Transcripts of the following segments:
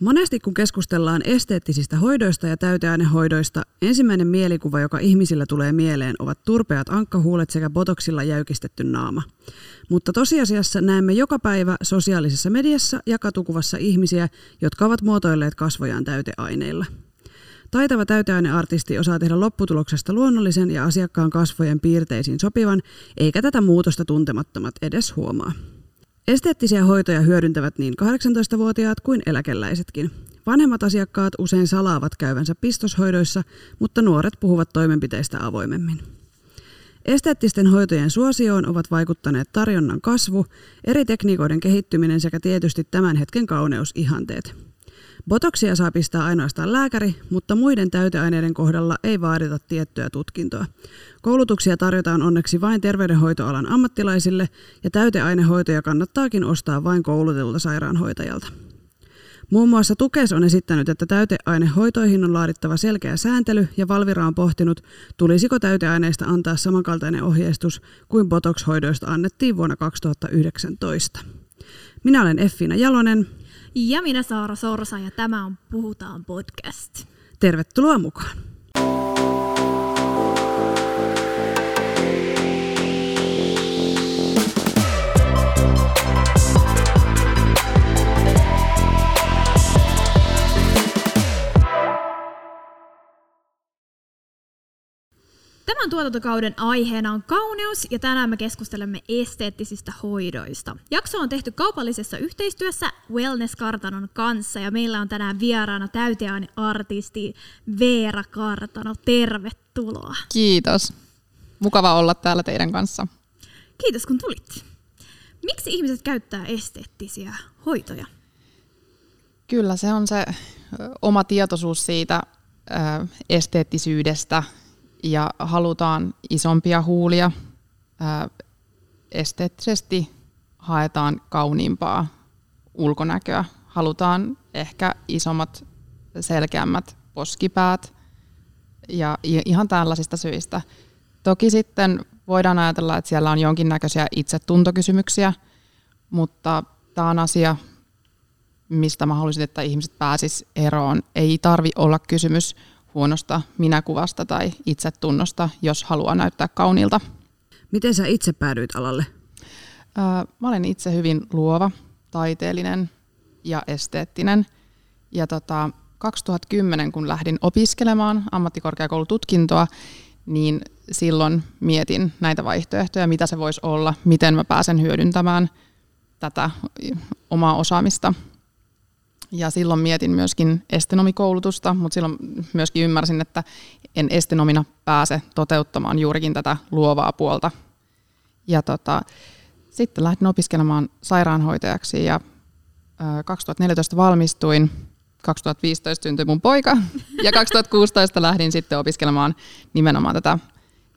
Monesti kun keskustellaan esteettisistä hoidoista ja täyteainehoidoista, ensimmäinen mielikuva, joka ihmisillä tulee mieleen, ovat turpeat ankkahuulet sekä botoksilla jäykistetty naama. Mutta tosiasiassa näemme joka päivä sosiaalisessa mediassa ja katukuvassa ihmisiä, jotka ovat muotoilleet kasvojaan täyteaineilla. Taitava täyteaineartisti osaa tehdä lopputuloksesta luonnollisen ja asiakkaan kasvojen piirteisiin sopivan, eikä tätä muutosta tuntemattomat edes huomaa. Esteettisiä hoitoja hyödyntävät niin 18-vuotiaat kuin eläkeläisetkin. Vanhemmat asiakkaat usein salaavat käyvänsä pistoshoidoissa, mutta nuoret puhuvat toimenpiteistä avoimemmin. Esteettisten hoitojen suosioon ovat vaikuttaneet tarjonnan kasvu, eri tekniikoiden kehittyminen sekä tietysti tämän hetken kauneusihanteet. Botoksia saa pistää ainoastaan lääkäri, mutta muiden täyteaineiden kohdalla ei vaadita tiettyä tutkintoa. Koulutuksia tarjotaan onneksi vain terveydenhoitoalan ammattilaisille ja täyteainehoitoja kannattaakin ostaa vain koulutetulta sairaanhoitajalta. Muun muassa Tukes on esittänyt, että täyteainehoitoihin on laadittava selkeä sääntely ja Valvira on pohtinut, tulisiko täyteaineista antaa samankaltainen ohjeistus kuin Botox-hoidoista annettiin vuonna 2019. Minä olen Effina Jalonen. Ja minä Saara Sorsa ja tämä on Puhutaan podcast. Tervetuloa mukaan. Tämän tuotantokauden aiheena on kauneus ja tänään me keskustelemme esteettisistä hoidoista. Jakso on tehty kaupallisessa yhteistyössä Wellness-kartanon kanssa ja meillä on tänään vieraana artisti Veera Kartano. Tervetuloa. Kiitos. Mukava olla täällä teidän kanssa. Kiitos kun tulit. Miksi ihmiset käyttää esteettisiä hoitoja? Kyllä se on se oma tietoisuus siitä esteettisyydestä ja halutaan isompia huulia. Ää, esteettisesti haetaan kauniimpaa ulkonäköä. Halutaan ehkä isommat, selkeämmät poskipäät ja ihan tällaisista syistä. Toki sitten voidaan ajatella, että siellä on jonkinnäköisiä itsetuntokysymyksiä, mutta tämä on asia, mistä mä haluaisin, että ihmiset pääsis eroon. Ei tarvi olla kysymys huonosta minäkuvasta tai itsetunnosta, jos haluaa näyttää kauniilta. Miten sä itse päädyit alalle? mä olen itse hyvin luova, taiteellinen ja esteettinen. Ja tota, 2010, kun lähdin opiskelemaan ammattikorkeakoulututkintoa, niin silloin mietin näitä vaihtoehtoja, mitä se voisi olla, miten mä pääsen hyödyntämään tätä omaa osaamista ja silloin mietin myöskin estenomikoulutusta, mutta silloin myöskin ymmärsin, että en estenomina pääse toteuttamaan juurikin tätä luovaa puolta. Ja tota, sitten lähdin opiskelemaan sairaanhoitajaksi ja 2014 valmistuin, 2015 syntyi mun poika ja 2016 lähdin sitten opiskelemaan nimenomaan tätä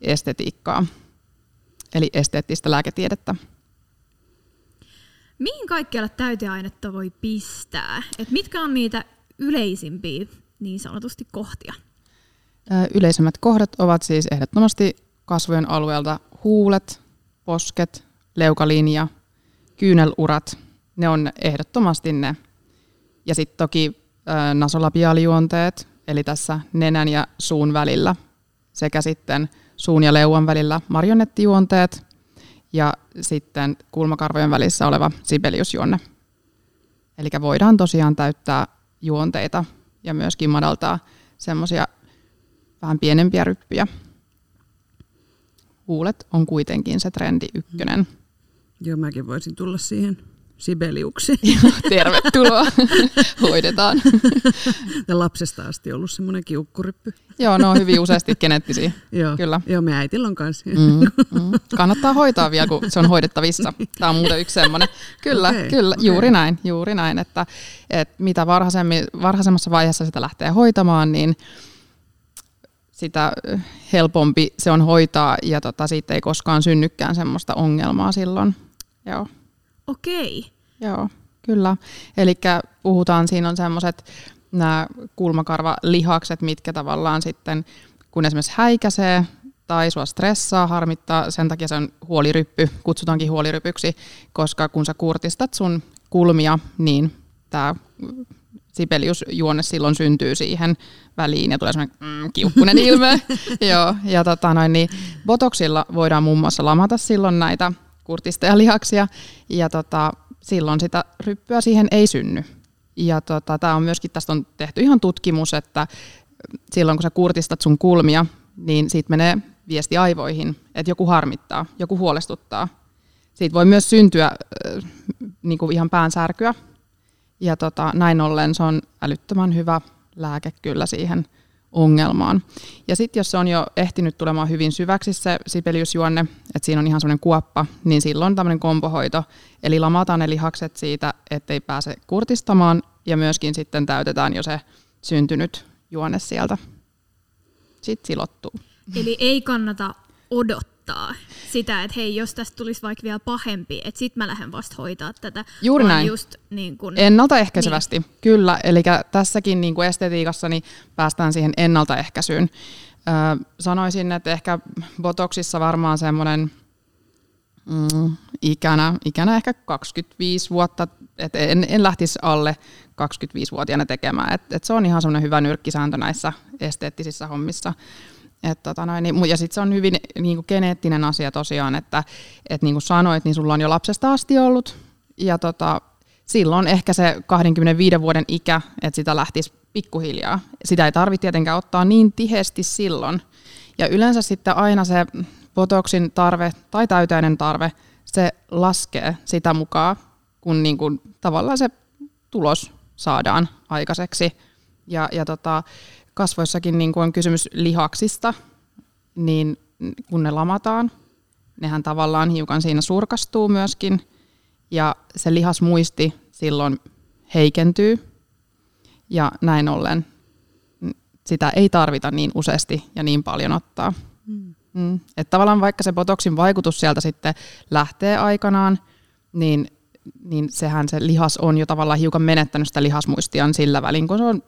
estetiikkaa, eli esteettistä lääketiedettä. Mihin kaikkialle täyteainetta voi pistää? Et mitkä on niitä yleisimpiä niin sanotusti kohtia? Yleisimmät kohdat ovat siis ehdottomasti kasvojen alueelta huulet, posket, leukalinja, kyynelurat. Ne on ehdottomasti ne. Ja sitten toki nasolabiaalijuonteet, eli tässä nenän ja suun välillä, sekä sitten suun ja leuan välillä marionettijuonteet – ja sitten kulmakarvojen välissä oleva sibeliusjuonne. Eli voidaan tosiaan täyttää juonteita ja myöskin madaltaa semmoisia vähän pienempiä ryppyjä. Huulet on kuitenkin se trendi ykkönen. Joo, mäkin voisin tulla siihen Sibeliuksi. Tervetuloa. Hoidetaan. Ja lapsesta asti ollut semmoinen kiukkuryppy. Joo, ne on hyvin useasti geneettisiä. Joo, Kyllä. Joo, me äitillä on kanssa. Mm, mm. Kannattaa hoitaa vielä, kun se on hoidettavissa. Tämä on muuten yksi semmoinen. Kyllä, okay, kyllä okay. juuri näin. Juuri näin, että, että mitä varhaisemmassa vaiheessa sitä lähtee hoitamaan, niin sitä helpompi se on hoitaa ja tota, siitä ei koskaan synnykään semmoista ongelmaa silloin. Joo. Okei. Joo, kyllä. Eli puhutaan, siinä on semmoiset nämä kulmakarvalihakset, mitkä tavallaan sitten, kun esimerkiksi häikäisee tai sua stressaa, harmittaa, sen takia se on huoliryppy, kutsutaankin huolirypyksi, koska kun sä kurtistat sun kulmia, niin tämä Sibelius-juonne silloin syntyy siihen väliin ja tulee semmoinen mm, kiukkunen ilme. Joo, ja tota noin, niin botoksilla voidaan muun muassa lamata silloin näitä kurtisteja lihaksia ja tota, silloin sitä ryppyä siihen ei synny. Ja tota, tämä on myöskin, tästä on tehty ihan tutkimus, että silloin kun sä kurtistat sun kulmia, niin siitä menee viesti aivoihin, että joku harmittaa, joku huolestuttaa. Siitä voi myös syntyä äh, niin kuin ihan päänsärkyä. Ja tota, näin ollen se on älyttömän hyvä lääke kyllä siihen ongelmaan. Ja sitten jos se on jo ehtinyt tulemaan hyvin syväksi se sipeliusjuonne, että siinä on ihan semmoinen kuoppa, niin silloin tämmöinen kompohoito, eli lamataan ne lihakset siitä, ettei pääse kurtistamaan, ja myöskin sitten täytetään jo se syntynyt juone sieltä. Sitten silottuu. Eli ei kannata odottaa sitä, että hei, jos tästä tulisi vaikka vielä pahempi, että sitten mä lähden vasta hoitaa tätä. Juuri näin. Just niin kun, Ennaltaehkäisevästi, niin. kyllä. Eli tässäkin niin kuin estetiikassa niin päästään siihen ennaltaehkäisyyn. Öö, sanoisin, että ehkä botoksissa varmaan semmoinen mm, ikänä, ikänä ehkä 25 vuotta, että en, en lähtisi alle 25-vuotiaana tekemään. Et, et se on ihan semmoinen hyvä nyrkkisääntö näissä esteettisissä hommissa. Et tota noin, niin, ja sitten se on hyvin niin kuin geneettinen asia tosiaan, että et niin kuin sanoit, niin sulla on jo lapsesta asti ollut, ja tota, silloin ehkä se 25 vuoden ikä, että sitä lähtisi pikkuhiljaa. Sitä ei tarvitse tietenkään ottaa niin tiheesti silloin. Ja yleensä sitten aina se botoksin tarve tai täyteinen tarve, se laskee sitä mukaan, kun niin kuin tavallaan se tulos saadaan aikaiseksi. Ja, ja tota, kasvoissakin niin kuin on kysymys lihaksista, niin kun ne lamataan, nehän tavallaan hiukan siinä surkastuu myöskin, ja se lihasmuisti silloin heikentyy, ja näin ollen sitä ei tarvita niin useasti ja niin paljon ottaa. Mm. Mm. Että tavallaan vaikka se botoksin vaikutus sieltä sitten lähtee aikanaan, niin, niin sehän se lihas on jo tavallaan hiukan menettänyt sitä lihasmuistiaan sillä välin, kun se on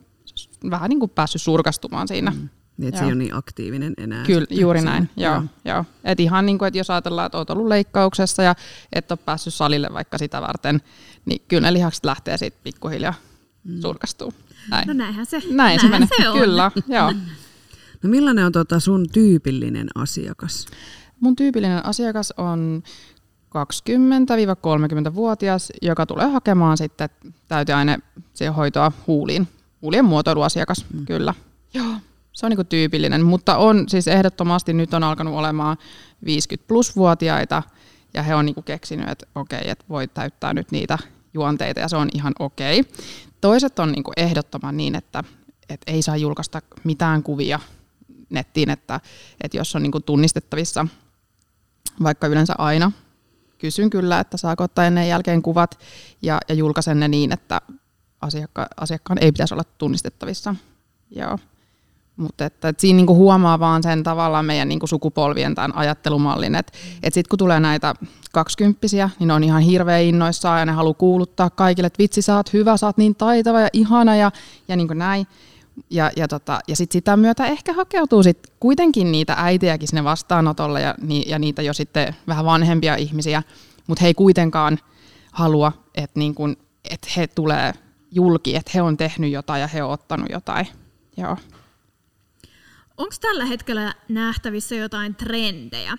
vähän niin kuin päässyt surkastumaan siinä. Mm. Niin, että se ei ole niin aktiivinen enää. Kyllä, juuri näin. Joo, joo. Joo. Et ihan niin kuin, että jos ajatellaan, että olet ollut leikkauksessa ja et ole päässyt salille vaikka sitä varten, niin kyllä ne lihakset lähtee siitä pikkuhiljaa mm. surkastuu. Näin. No näinhän se, näin näinhän se, menee. se on. Kyllä, joo. No millainen on tota sun tyypillinen asiakas? Mun tyypillinen asiakas on 20-30-vuotias, joka tulee hakemaan sitten täyteaine hoitoa huuliin huulien muotoiluasiakas, mm. kyllä. Joo, se on niinku tyypillinen, mutta on siis ehdottomasti nyt on alkanut olemaan 50 plus vuotiaita ja he on niinku keksinyt, että okei, että voi täyttää nyt niitä juonteita ja se on ihan okei. Toiset on niinku ehdottoman niin, että, että ei saa julkaista mitään kuvia nettiin, että, että jos on niinku tunnistettavissa, vaikka yleensä aina kysyn kyllä, että saako ottaa ennen jälkeen kuvat ja, ja julkaisen ne niin, että asiakka- asiakkaan ei pitäisi olla tunnistettavissa. Joo. Mutta että, että siinä niinku huomaa vaan sen tavallaan meidän niinku sukupolvien tämän ajattelumallin, että et sitten kun tulee näitä kaksikymppisiä, niin ne on ihan hirveän innoissaan ja ne haluaa kuuluttaa kaikille, että vitsi sä oot hyvä, sä oot niin taitava ja ihana ja, ja niin kuin näin. Ja, ja, tota, ja sitten sitä myötä ehkä hakeutuu sit kuitenkin niitä äitiäkin sinne vastaanotolle ja, ja niitä jo sitten vähän vanhempia ihmisiä, mutta he ei kuitenkaan halua, että niin kun, että he tulee julki, että he on tehnyt jotain ja he on ottanut jotain. Joo. Onko tällä hetkellä nähtävissä jotain trendejä?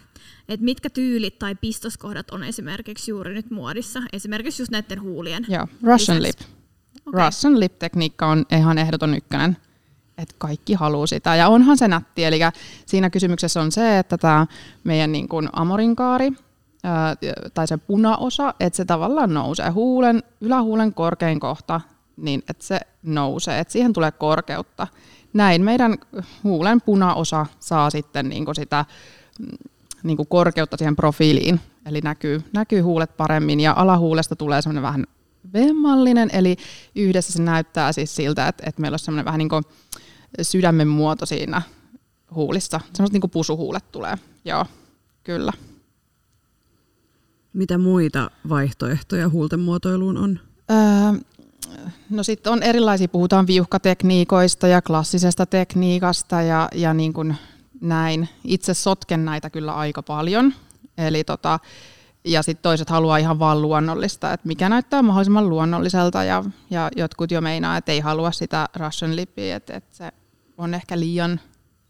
Et mitkä tyylit tai pistoskohdat on esimerkiksi juuri nyt muodissa? Esimerkiksi just näiden huulien Joo, Russian lisäksi. lip. Okay. Russian lip-tekniikka on ihan ehdoton ykkönen. Että kaikki haluaa sitä. Ja onhan se nätti. Eli siinä kysymyksessä on se, että tämä meidän niin kuin amorinkaari, tai se punaosa, että se tavallaan nousee huulen, ylähuulen korkein kohta niin että se nousee, että siihen tulee korkeutta. Näin meidän huulen punaosa saa sitten niin kuin sitä mm, niin kuin korkeutta siihen profiiliin, eli näkyy, näkyy huulet paremmin ja alahuulesta tulee semmoinen vähän vemmallinen, eli yhdessä se näyttää siis siltä, että, että meillä on semmoinen vähän niin kuin sydämen muoto siinä huulissa. Semmoiset niin kuin pusuhuulet tulee, joo, kyllä. Mitä muita vaihtoehtoja huulten muotoiluun on? Öö, No sitten on erilaisia, puhutaan viuhkatekniikoista ja klassisesta tekniikasta ja, ja niin kuin näin. Itse sotken näitä kyllä aika paljon. Eli tota, ja sitten toiset haluaa ihan vaan luonnollista, että mikä näyttää mahdollisimman luonnolliselta ja, ja jotkut jo meinaa, että ei halua sitä Russian lipiä, että, että se on ehkä liian,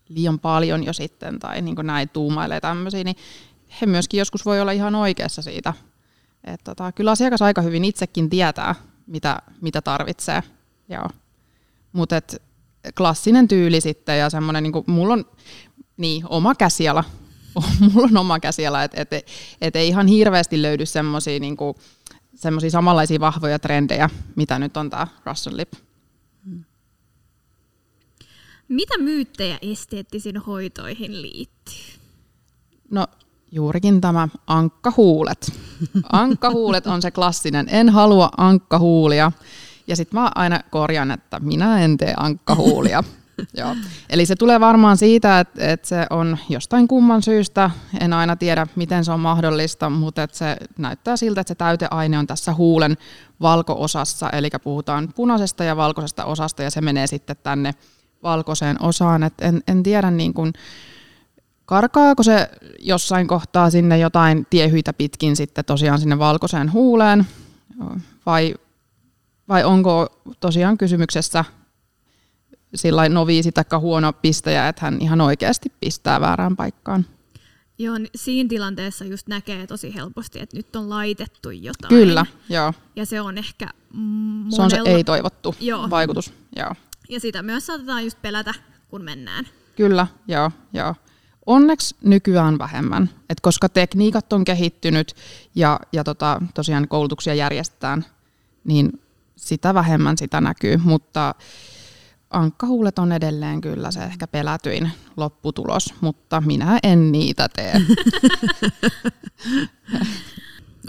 liian paljon jo sitten tai niin näin tuumailee tämmöisiä, niin he myöskin joskus voi olla ihan oikeassa siitä. Et tota, kyllä asiakas aika hyvin itsekin tietää, mitä, mitä tarvitsee. Mutta klassinen tyyli sitten ja semmoinen, niin mulla on niin, oma käsiala, mulla on oma käsiala, että et, et ei ihan hirveästi löydy semmoisia niin samanlaisia vahvoja trendejä, mitä nyt on tämä Russian Lip. Mitä myyttejä esteettisiin hoitoihin liittyy? No juurikin tämä ankkahuulet. Ankkahuulet on se klassinen. En halua ankkahuulia. Ja sitten mä aina korjan, että minä en tee ankkahuulia. Joo. Eli se tulee varmaan siitä, että, että se on jostain kumman syystä, en aina tiedä miten se on mahdollista, mutta että se näyttää siltä, että se täyteaine on tässä huulen valkoosassa, eli puhutaan punaisesta ja valkoisesta osasta ja se menee sitten tänne valkoiseen osaan. Et en, en tiedä niin kuin, karkaako se jossain kohtaa sinne jotain tiehyitä pitkin sitten tosiaan sinne valkoiseen huuleen vai, vai onko tosiaan kysymyksessä sillä noviisi tai huono pistäjä, että hän ihan oikeasti pistää väärään paikkaan. Joo, niin siinä tilanteessa just näkee tosi helposti, että nyt on laitettu jotain. Kyllä, joo. Ja se on ehkä monella... Se on se ei-toivottu joo. vaikutus, joo. Ja sitä myös saatetaan just pelätä, kun mennään. Kyllä, joo, joo. Onneksi nykyään vähemmän, Et koska tekniikat on kehittynyt ja, ja tota, tosiaan koulutuksia järjestetään, niin sitä vähemmän sitä näkyy, mutta ankkahuulet on edelleen kyllä se ehkä pelätyin lopputulos, mutta minä en niitä tee.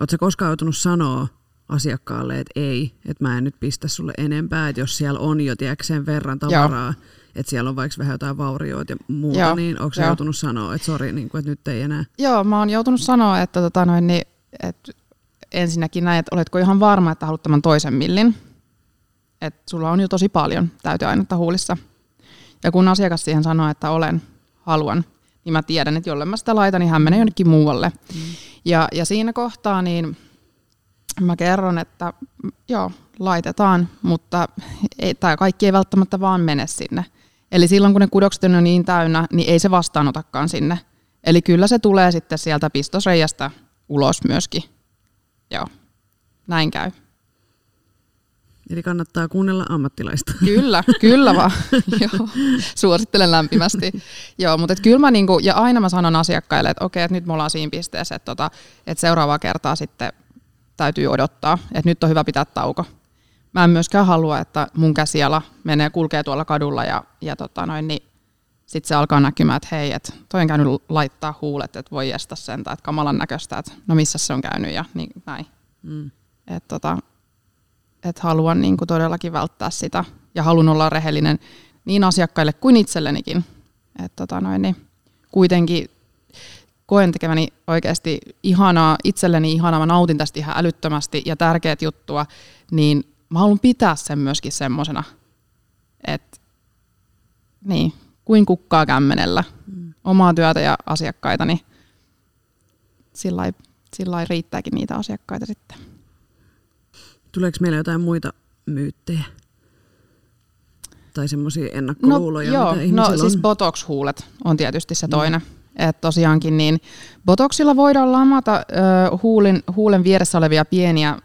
Oletko koskaan joutunut sanoa asiakkaalle, että ei, että mä en nyt pistä sulle enempää, että jos siellä on jo tiedätkö, sen verran tavaraa, Joo. Että siellä on vaikka vähän jotain vaurioita ja muuta, Joo. niin onko se joutunut sanoa, että sori, niin kuin, että nyt ei enää? Joo, mä oon joutunut sanoa, että, tota noin, niin, että ensinnäkin näin, että oletko ihan varma, että haluat tämän toisen millin, että sulla on jo tosi paljon täyteainetta huulissa. Ja kun asiakas siihen sanoo, että olen, haluan, niin mä tiedän, että jolle mä sitä laitan, niin hän menee jonnekin muualle. Mm. Ja, ja siinä kohtaa niin mä kerron, että joo, laitetaan, mutta ei, tämä kaikki ei välttämättä vaan mene sinne. Eli silloin kun ne kudokset on niin täynnä, niin ei se vastaanotakaan sinne. Eli kyllä se tulee sitten sieltä pistosreijästä ulos myöskin. Joo, näin käy. Eli kannattaa kuunnella ammattilaista. Kyllä, kyllä vaan. Joo, suosittelen lämpimästi. Joo, mutta et kyllä mä niinku, ja aina mä sanon asiakkaille, että okei, että nyt me ollaan siinä pisteessä, että, tota, että seuraavaa kertaa sitten täytyy odottaa, että nyt on hyvä pitää tauko. Mä en myöskään halua, että mun käsiala menee, kulkee tuolla kadulla ja, ja tota noin, niin sitten se alkaa näkymään, että hei, että toi on käynyt laittaa huulet, että voi estä sen, tai että kamalan näköistä, että no missä se on käynyt ja niin näin. Mm. Että tota, et haluan niin kuin todellakin välttää sitä ja haluan olla rehellinen niin asiakkaille kuin itsellenikin. Et tota noin, niin kuitenkin koen tekeväni oikeasti ihanaa, itselleni ihanaa, mä nautin tästä ihan älyttömästi ja tärkeät juttua, niin mä haluan pitää sen myöskin semmoisena, että niin, kuin kukkaa kämmenellä mm. omaa työtä ja asiakkaita, niin sillä riittääkin niitä asiakkaita sitten. Tuleeko meillä jotain muita myyttejä? Tai semmoisia ennakkoluuloja, no, mitä joo, no, siis botox-huulet on tietysti se toinen. Mm. Että tosiaankin niin botoxilla voidaan lamata ö, huulin, huulen vieressä olevia pieniä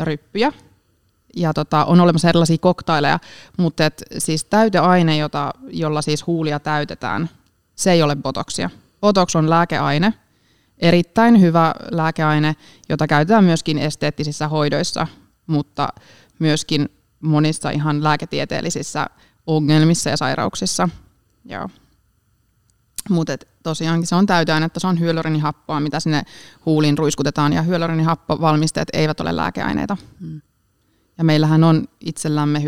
ryppyjä. Ja tota, on olemassa erilaisia koktaileja, mutta et, siis täyteaine, jota, jolla siis huulia täytetään, se ei ole botoxia. Botox on lääkeaine, erittäin hyvä lääkeaine, jota käytetään myöskin esteettisissä hoidoissa, mutta myöskin monissa ihan lääketieteellisissä ongelmissa ja sairauksissa. Joo. Mutta tosiaankin se on että se on hyaluronihappoa, mitä sinne huuliin ruiskutetaan, ja hyaluronihappovalmisteet eivät ole lääkeaineita. Hmm. Ja meillähän on itsellämme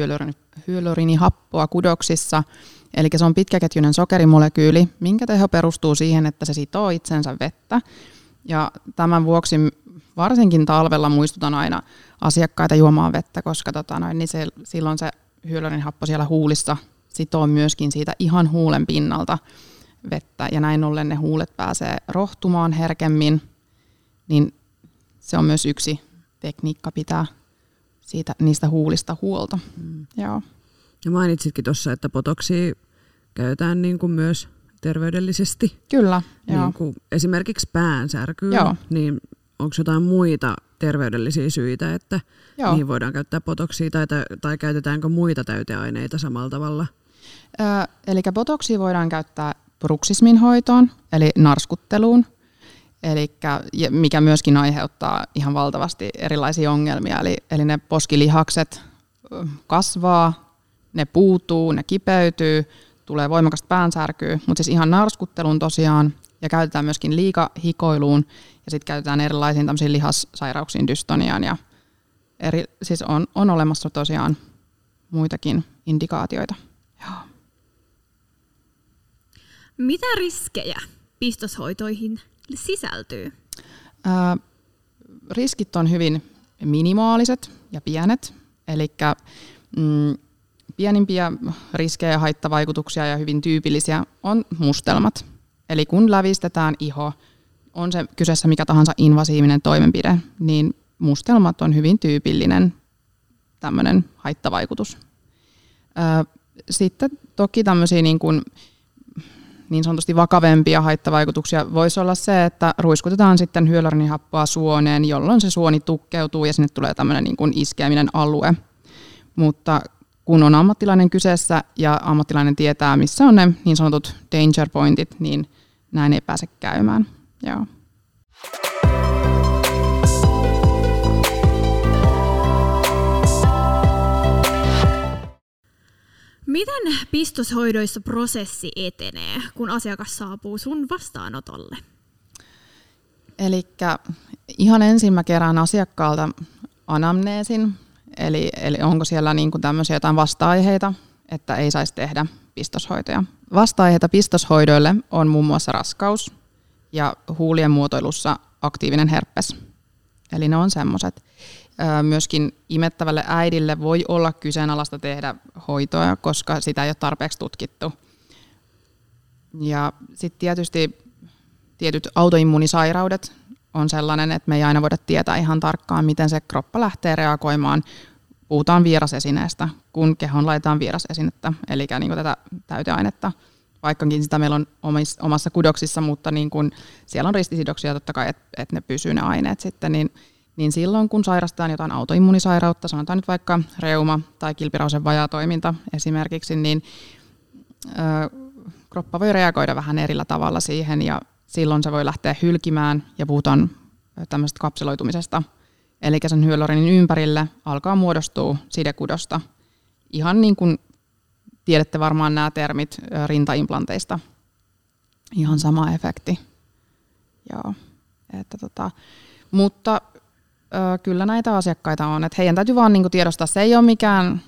hyaluronihappoa kudoksissa, eli se on pitkäketjuinen sokerimolekyyli, minkä teho perustuu siihen, että se sitoo itsensä vettä. Ja tämän vuoksi varsinkin talvella muistutan aina asiakkaita juomaan vettä, koska tota noin, niin se, silloin se happo siellä huulissa sitoo myöskin siitä ihan huulen pinnalta vettä ja näin ollen ne huulet pääsee rohtumaan herkemmin, niin se on myös yksi tekniikka pitää siitä, niistä huulista huolta. Mm. Joo. Ja mainitsitkin tuossa, että potoksia käytetään niin kuin myös terveydellisesti. Kyllä, niin joo. Kuin esimerkiksi päänsärkyyn, joo. niin onko jotain muita terveydellisiä syitä, että joo. niihin voidaan käyttää potoksia tai, tai käytetäänkö muita täyteaineita samalla tavalla? Öö, eli potoksia voidaan käyttää bruksismin hoitoon, eli narskutteluun, Elikkä, mikä myöskin aiheuttaa ihan valtavasti erilaisia ongelmia. Eli, eli ne poskilihakset kasvaa, ne puutuu, ne kipeytyy, tulee voimakasta päänsärkyä, mutta siis ihan narskuttelun tosiaan, ja käytetään myöskin liikahikoiluun, ja sitten käytetään erilaisiin tämmöisiin lihassairauksiin, dystoniaan, ja eri, siis on, on olemassa tosiaan muitakin indikaatioita. Joo. Mitä riskejä pistoshoitoihin sisältyy? Ää, riskit on hyvin minimaaliset ja pienet, eli mm, pienimpiä riskejä ja haittavaikutuksia ja hyvin tyypillisiä on mustelmat. Eli kun lävistetään iho, on se kyseessä mikä tahansa invasiivinen toimenpide, niin mustelmat on hyvin tyypillinen tämmöinen haittavaikutus. Sitten toki tämmöisiä niin kuin niin sanotusti vakavempia haittavaikutuksia voisi olla se, että ruiskutetaan sitten hyaluronihappoa suoneen, jolloin se suoni tukkeutuu ja sinne tulee tämmöinen niin kuin iskeäminen alue. Mutta kun on ammattilainen kyseessä ja ammattilainen tietää, missä on ne niin sanotut danger pointit, niin näin ei pääse käymään. Joo. Miten pistoshoidoissa prosessi etenee, kun asiakas saapuu sun vastaanotolle? Eli ihan ensin mä kerään asiakkaalta anamneesin, eli, eli onko siellä niin kuin tämmöisiä jotain vasta-aiheita, että ei saisi tehdä pistoshoitoja. Vasta-aiheita pistoshoidoille on muun muassa raskaus ja huulien muotoilussa aktiivinen herpes. Eli ne on semmoiset myöskin imettävälle äidille voi olla kyseenalaista tehdä hoitoa, koska sitä ei ole tarpeeksi tutkittu. Ja sitten tietysti tietyt autoimmunisairaudet on sellainen, että me ei aina voida tietää ihan tarkkaan, miten se kroppa lähtee reagoimaan. Puhutaan vierasesineestä, kun kehon laitetaan vierasesinettä, eli niin tätä täyteainetta. Vaikkakin sitä meillä on omassa kudoksissa, mutta niin kun siellä on ristisidoksia totta kai, että, että ne pysyy ne aineet sitten, niin niin silloin kun sairastetaan jotain autoimmunisairautta, sanotaan nyt vaikka reuma tai kilpirausen vajaatoiminta esimerkiksi, niin ö, kroppa voi reagoida vähän erillä tavalla siihen ja silloin se voi lähteä hylkimään ja puhutaan tämmöisestä kapseloitumisesta. Eli sen hyalurinin ympärille alkaa muodostua sidekudosta. Ihan niin kuin tiedätte varmaan nämä termit rintaimplanteista. Ihan sama efekti. Joo. Että tota, mutta ö, kyllä näitä asiakkaita on. Että heidän täytyy vaan niinku tiedostaa, se ei ole mikään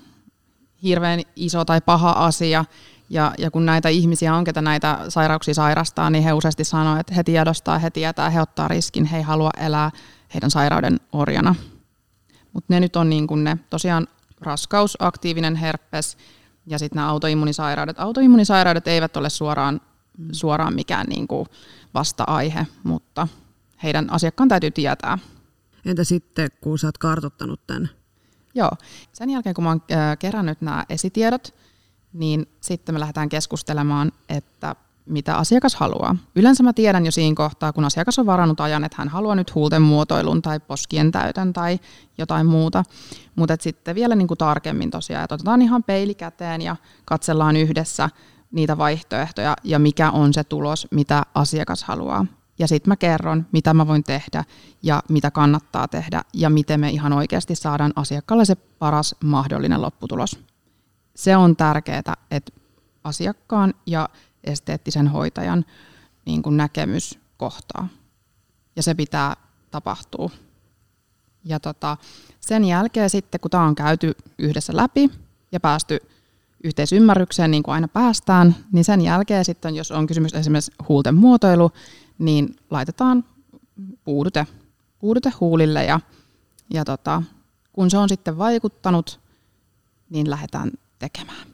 hirveän iso tai paha asia. Ja, ja kun näitä ihmisiä on, ketä näitä sairauksia sairastaa, niin he useasti sanoo, että he tiedostaa, he tietää, he ottaa riskin, he ei halua elää heidän sairauden orjana. Mutta ne nyt on niin kuin ne tosiaan raskaus, aktiivinen herpes ja sitten nämä autoimmunisairaudet. Autoimmunisairaudet eivät ole suoraan, suoraan mikään niin kuin vasta-aihe, mutta heidän asiakkaan täytyy tietää. Entä sitten, kun sä oot kartottanut tämän? Joo. Sen jälkeen, kun mä oon äh, kerännyt nämä esitiedot, niin sitten me lähdetään keskustelemaan, että mitä asiakas haluaa. Yleensä mä tiedän jo siinä kohtaa, kun asiakas on varannut ajan, että hän haluaa nyt huulten muotoilun tai poskien täytön tai jotain muuta. Mutta sitten vielä niin kuin tarkemmin tosiaan, että otetaan ihan peili käteen ja katsellaan yhdessä niitä vaihtoehtoja ja mikä on se tulos, mitä asiakas haluaa ja sitten mä kerron, mitä mä voin tehdä ja mitä kannattaa tehdä ja miten me ihan oikeasti saadaan asiakkaalle se paras mahdollinen lopputulos. Se on tärkeää, että asiakkaan ja esteettisen hoitajan niin kuin näkemys kohtaa. Ja se pitää tapahtua. Ja tota, sen jälkeen sitten, kun tämä on käyty yhdessä läpi ja päästy yhteisymmärrykseen, niin kuin aina päästään, niin sen jälkeen sitten, jos on kysymys esimerkiksi huulten muotoilu, niin laitetaan puudute, puudute huulille ja, ja tota, kun se on sitten vaikuttanut, niin lähdetään tekemään.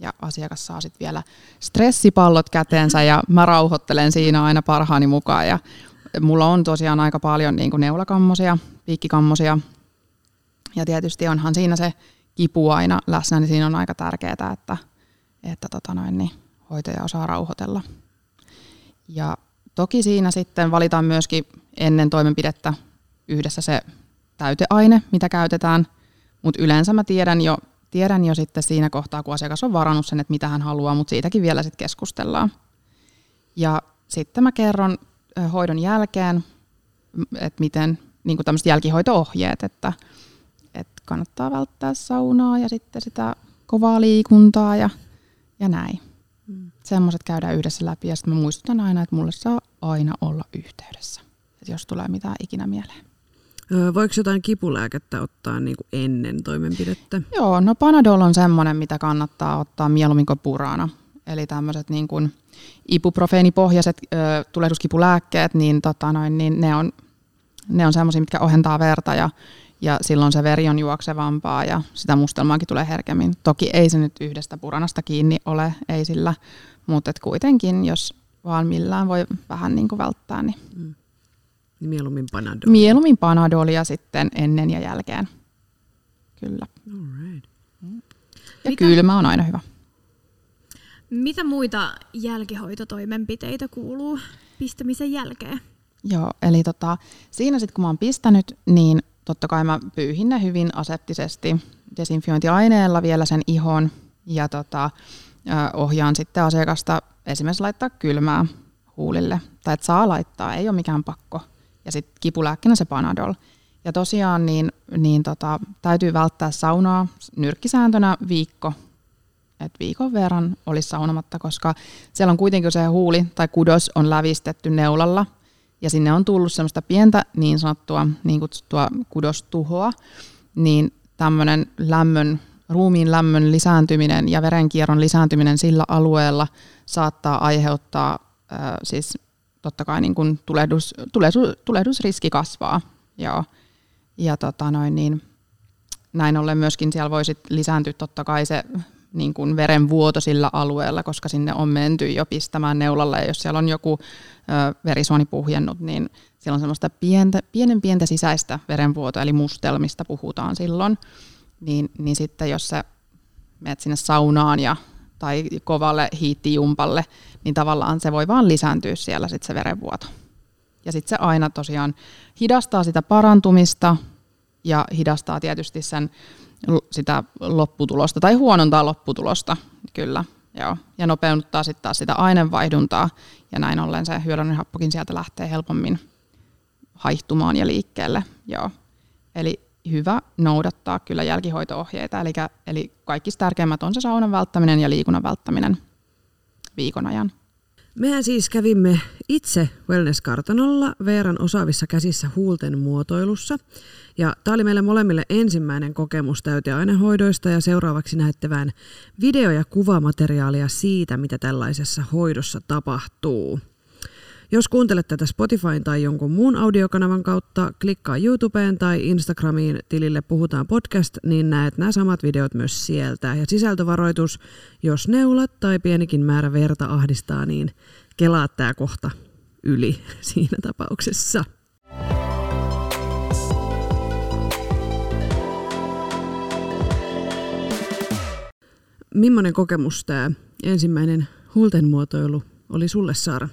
Ja asiakas saa sitten vielä stressipallot käteensä ja mä rauhoittelen siinä aina parhaani mukaan ja mulla on tosiaan aika paljon niin kuin neulakammosia, piikkikammosia. Ja tietysti onhan siinä se kipu aina läsnä, niin siinä on aika tärkeää, että, että tota noin, niin hoitaja osaa rauhoitella. Ja toki siinä sitten valitaan myöskin ennen toimenpidettä yhdessä se täyteaine, mitä käytetään, mutta yleensä mä tiedän jo, tiedän jo sitten siinä kohtaa, kun asiakas on varannut sen, että mitä hän haluaa, mutta siitäkin vielä sitten keskustellaan. Ja sitten mä kerron hoidon jälkeen, että miten niin kuin tämmöiset jälkihoito-ohjeet, että, että kannattaa välttää saunaa ja sitten sitä kovaa liikuntaa ja, ja näin. Mm. Semmoiset käydään yhdessä läpi ja sitten mä muistutan aina, että mulle saa aina olla yhteydessä, että jos tulee mitään ikinä mieleen. Voiko jotain kipulääkettä ottaa niin kuin ennen toimenpidettä? Joo, no Panadol on semmoinen, mitä kannattaa ottaa mieluummin kuin purana. Eli tämmöiset niin kuin ibuprofeenipohjaiset ö, tulehduskipulääkkeet, niin, tota noin, niin ne on, ne on semmoisia, mitkä ohentaa verta ja, ja silloin se veri on juoksevampaa ja sitä mustelmaakin tulee herkemmin. Toki ei se nyt yhdestä puranasta kiinni ole, ei sillä, mutta et kuitenkin, jos vaan millään voi vähän niin kuin välttää, niin mm. Mieluummin Panadol. Mieluummin Panadolia sitten ennen ja jälkeen. Kyllä. Alright. Ja Mitä? kylmä on aina hyvä. Mitä muita jälkihoitotoimenpiteitä kuuluu pistämisen jälkeen? Joo, eli tota, siinä sitten kun mä oon pistänyt, niin totta kai mä pyyhin ne hyvin aseptisesti desinfiointiaineella vielä sen ihon ja tota, ohjaan sitten asiakasta esimerkiksi laittaa kylmää huulille. Tai että saa laittaa, ei ole mikään pakko ja sitten kipulääkkeenä se Panadol. Ja tosiaan niin, niin tota, täytyy välttää saunaa nyrkkisääntönä viikko, että viikon verran olisi saunomatta, koska siellä on kuitenkin se huuli tai kudos on lävistetty neulalla ja sinne on tullut semmoista pientä niin sanottua niin kutsuttua kudostuhoa, niin tämmöinen lämmön, ruumiin lämmön lisääntyminen ja verenkierron lisääntyminen sillä alueella saattaa aiheuttaa siis totta kai niin kuin tulehdus, tulehdus, tulehdusriski kasvaa. Joo. Ja tota noin, niin, näin ollen myöskin siellä voisi lisääntyä totta kai se niin kuin verenvuoto sillä alueella, koska sinne on menty jo pistämään neulalla, ja jos siellä on joku ö, verisuoni puhjennut, niin siellä on semmoista pientä, pienen pientä sisäistä verenvuotoa, eli mustelmista puhutaan silloin, niin, niin sitten jos sä menet sinne saunaan ja tai kovalle hiittijumpalle, niin tavallaan se voi vaan lisääntyä siellä sit se verenvuoto. Ja sitten se aina tosiaan hidastaa sitä parantumista ja hidastaa tietysti sen sitä lopputulosta tai huonontaa lopputulosta, kyllä. Joo. Ja nopeuttaa sitten taas sitä aineenvaihduntaa ja näin ollen se hyödyllinen happokin sieltä lähtee helpommin haihtumaan ja liikkeelle. Joo. Eli hyvä noudattaa kyllä jälkihoitoohjeita, eli, eli kaikista tärkeimmät on se saunan välttäminen ja liikunnan välttäminen viikon ajan. Mehän siis kävimme itse Wellness-kartanolla Veeran osaavissa käsissä huulten muotoilussa. Ja tämä oli meille molemmille ensimmäinen kokemus täyteainehoidoista ja seuraavaksi näette video- ja kuvamateriaalia siitä, mitä tällaisessa hoidossa tapahtuu. Jos kuuntelet tätä Spotifyn tai jonkun muun audiokanavan kautta, klikkaa YouTubeen tai Instagramiin tilille Puhutaan podcast, niin näet nämä samat videot myös sieltä. Ja sisältövaroitus, jos neulat tai pienikin määrä verta ahdistaa, niin kelaa tämä kohta yli siinä tapauksessa. Millainen kokemus tämä ensimmäinen huultenmuotoilu oli sulle, Saara?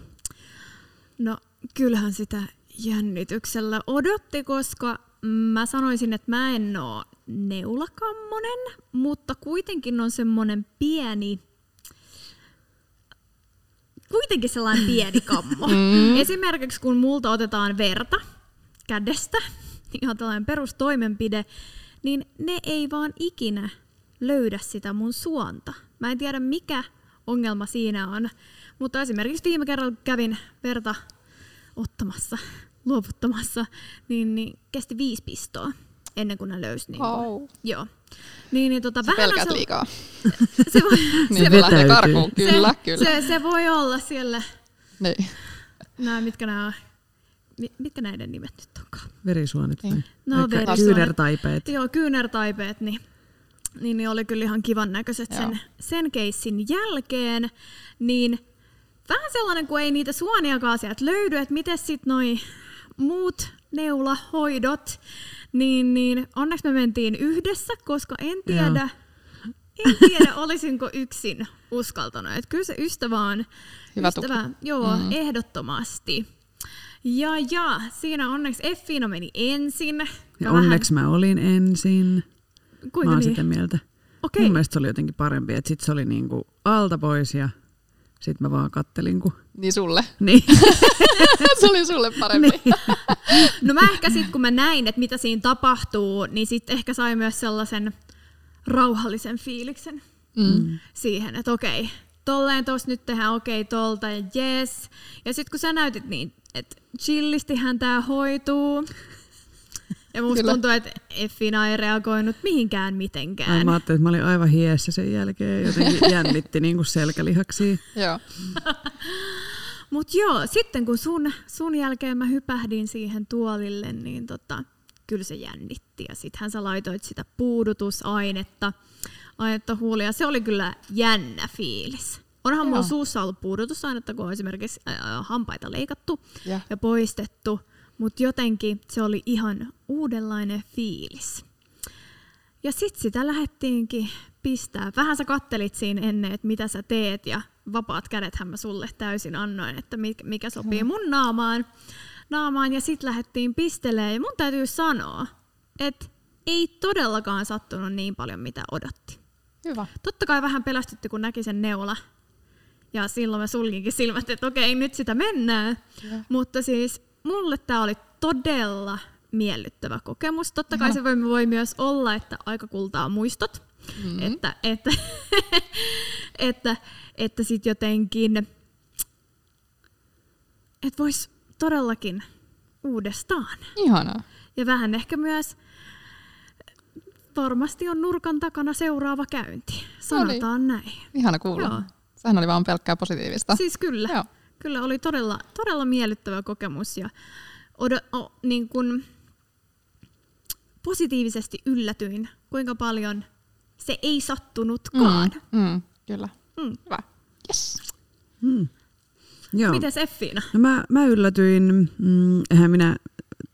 No kyllähän sitä jännityksellä odotti, koska mä sanoisin, että mä en oo neulakammonen, mutta kuitenkin on semmonen pieni, kuitenkin sellainen pieni kammo. Mm. Esimerkiksi kun multa otetaan verta kädestä, ihan tällainen perustoimenpide, niin ne ei vaan ikinä löydä sitä mun suonta. Mä en tiedä mikä ongelma siinä on. Mutta esimerkiksi viime kerralla kävin verta ottamassa, luovuttamassa, niin, niin kesti viisi pistoa ennen kuin ne löysi. Niin oh. Joo. Niin, niin tota, Sä vähän pelkät se, liikaa. Se voi, niin se, lähtee karkuun, kyllä, se, kyllä. Se, se, voi olla siellä. Niin. Nämä, mitkä nämä mitkä näiden nimet nyt onkaan? Verisuonet vai? No, verisuonet. Kyynärtaipeet. Joo, kyynärtaipeet, niin niin, niin oli kyllä ihan kivan näköiset sen, sen keissin jälkeen, niin vähän sellainen, kun ei niitä suoniakaan sieltä löydy, että miten sitten noi muut neulahoidot, niin, niin onneksi me mentiin yhdessä, koska en tiedä, en tiedä olisinko yksin uskaltanut. Että kyllä se ystävä on Hyvä ystävä, tuki. joo, mm. ehdottomasti. Ja, ja siinä onneksi Effiina meni ensin. Ja onneksi mä olin ensin. Vähän, kuinka Mä oon niin? sitä mieltä. Okei. Mun mielestä se oli jotenkin parempi, että sit se oli niinku alta pois ja sit mä vaan kattelin, kun... Niin sulle. Niin. se oli sulle parempi. niin. No mä ehkä sitten kun mä näin, että mitä siinä tapahtuu, niin sitten ehkä sai myös sellaisen rauhallisen fiiliksen Mm. siihen, että okei, tolleen tos nyt tehdään okei tolta ja yes. Ja sitten kun sä näytit niin, että chillistihän tää hoituu. Ja musta Kyllä. tuntuu, että Effina ei reagoinut mihinkään Ai, mitenkään. mä ajattelin, että mä olin aivan hiessä sen jälkeen. Jotenkin jännitti niinku selkälihaksia. Joo. Mutta joo, sitten kun sun, sun jälkeen mä hypähdin siihen tuolille, niin tota, kyllä se jännitti. Ja sittenhän sä laitoit sitä puudutusainetta ainetta huulia. Ja se oli kyllä jännä fiilis. Onhan Joo. mulla suussa ollut puudutusainetta, kun on esimerkiksi ää, hampaita leikattu Ja. ja poistettu. Mutta jotenkin se oli ihan uudenlainen fiilis. Ja sitten sitä lähdettiinkin pistää. Vähän sä kattelit siinä ennen, että mitä sä teet ja vapaat kädethän mä sulle täysin annoin, että mi- mikä sopii mun naamaan. naamaan ja sitten lähdettiin pistelee ja mun täytyy sanoa, että ei todellakaan sattunut niin paljon mitä odotti. Hyvä. Totta kai vähän pelästytti, kun näki sen neula. Ja silloin mä sulkinkin silmät, että okei, nyt sitä mennään. Joo. Mutta siis mulle tämä oli todella miellyttävä kokemus. Totta kai Joo. se voi, voi myös olla, että aika kultaa muistot. Mm-hmm. Että, että, että, että sitten jotenkin, että vois todellakin uudestaan. Ihanaa. Ja vähän ehkä myös varmasti on nurkan takana seuraava käynti. Sanotaan näin. Ihana kuulla. Joo. Sehän oli vaan pelkkää positiivista. Siis kyllä. Joo. Kyllä oli todella, todella miellyttävä kokemus ja odo, o, niin kun positiivisesti yllätyin, kuinka paljon se ei sattunutkaan. Mm, mm, kyllä. Mm. Hyvä. Yes. Joo. Mites Effiina? No mä, mä yllätyin, mm, eihän minä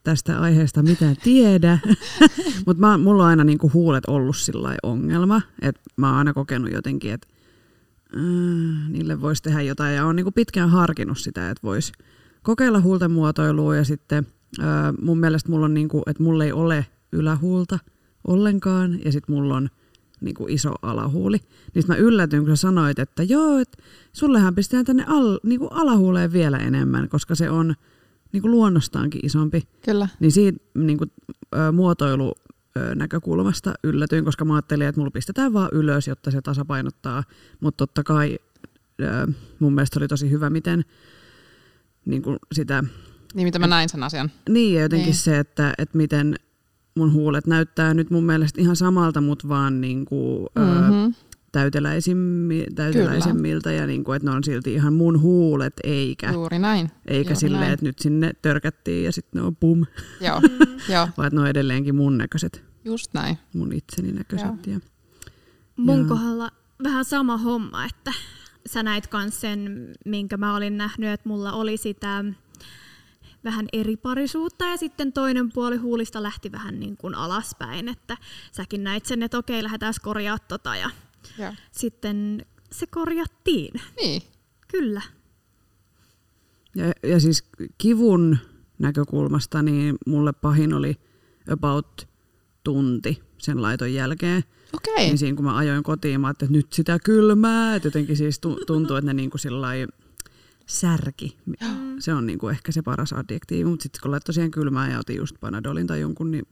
tästä aiheesta mitään tiedä, mutta mulla on aina niinku huulet ollut sillä ongelma, että mä oon aina kokenut jotenkin, että äh, niille voisi tehdä jotain ja on niinku pitkään harkinnut sitä, että voisi kokeilla huulten muotoilua ja sitten äh, mun mielestä mulla on niinku, että mulla ei ole ylähuulta ollenkaan ja sitten mulla on niinku iso alahuuli. Niin mä yllätyin, kun sä sanoit, että joo, että sullehan pistetään tänne al, niinku alahuuleen vielä enemmän, koska se on niinku luonnostaankin isompi. Kyllä. Niin siitä niinku, ö, muotoilu ö, näkökulmasta yllätyin, koska mä ajattelin, että mulla pistetään vaan ylös, jotta se tasapainottaa. Mutta totta kai mun mielestä oli tosi hyvä, miten niinku sitä Niin mitä mä näin sen asian. niin, ja jotenkin Niin. niin. se, että, että miten mun huulet näyttää nyt mun mielestä ihan samalta, mutta vaan niin kuin, mm-hmm. Mm-hmm. Täyteläisemmiltä ja niin kuin, että ne on silti ihan mun huulet eikä, Juuri näin. eikä Juuri silleen, näin. että nyt sinne törkättiin ja sitten ne on pum, Joo, joo, vaan ne on edelleenkin mun näköiset, just näin. mun itseni näköiset. Ja, Mun Joo. kohdalla vähän sama homma, että sä näit kans sen, minkä mä olin nähnyt, että mulla oli sitä vähän eri parisuutta ja sitten toinen puoli huulista lähti vähän niin kuin alaspäin, että säkin näit sen, että okei, lähdetään korjaa tota ja Joo. sitten se korjattiin. Niin, Kyllä. ja, ja siis kivun näkökulmasta, niin mulle pahin oli about tunti sen laiton jälkeen. okei. Niin siinä kun mä ajoin kotiin, mä ajattelin, että nyt sitä kylmää. Et jotenkin siis tu- tuntuu, että ne niinku sillai särki. Se on niinku ehkä se paras adjektiivi, mutta sitten kun laittoi siihen kylmään ja otin just Panadolin tai jonkun, niin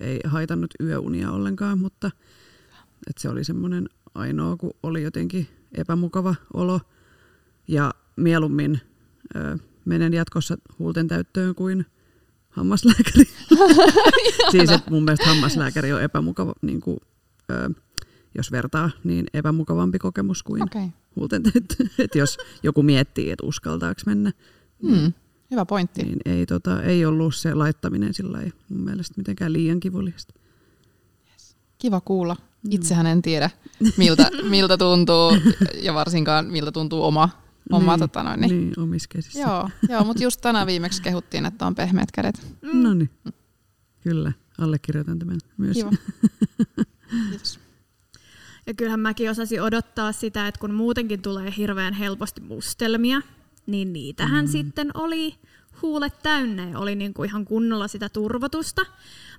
ei haitannut yöunia ollenkaan, mutta et se oli semmoinen ainoa, kun oli jotenkin epämukava olo. Ja mieluummin ö, menen jatkossa huulten täyttöön kuin hammaslääkäri. siis että mun mielestä hammaslääkäri on epämukava, niin kuin, ö, jos vertaa, niin epämukavampi kokemus kuin okay. Huulten täyttö. Et jos joku miettii, että uskaltaako mennä, Hmm. Hyvä pointti. niin ei, tota, ei ollut se laittaminen sillä ei mun mielestä mitenkään liian kivuliasta. Kiva kuulla. Itsehän en tiedä, miltä, miltä tuntuu ja varsinkaan miltä tuntuu oma oma niin, tota noin, niin. niin, omissa käsissä. Joo, joo mutta just tänään viimeksi kehuttiin, että on pehmeät kädet. Mm. No niin, kyllä. Allekirjoitan tämän myös. Kiva. Kiitos. Ja kyllähän mäkin osasin odottaa sitä, että kun muutenkin tulee hirveän helposti mustelmia, niin niitähän mm. sitten oli huulet täynnä ja oli niinku ihan kunnolla sitä turvotusta.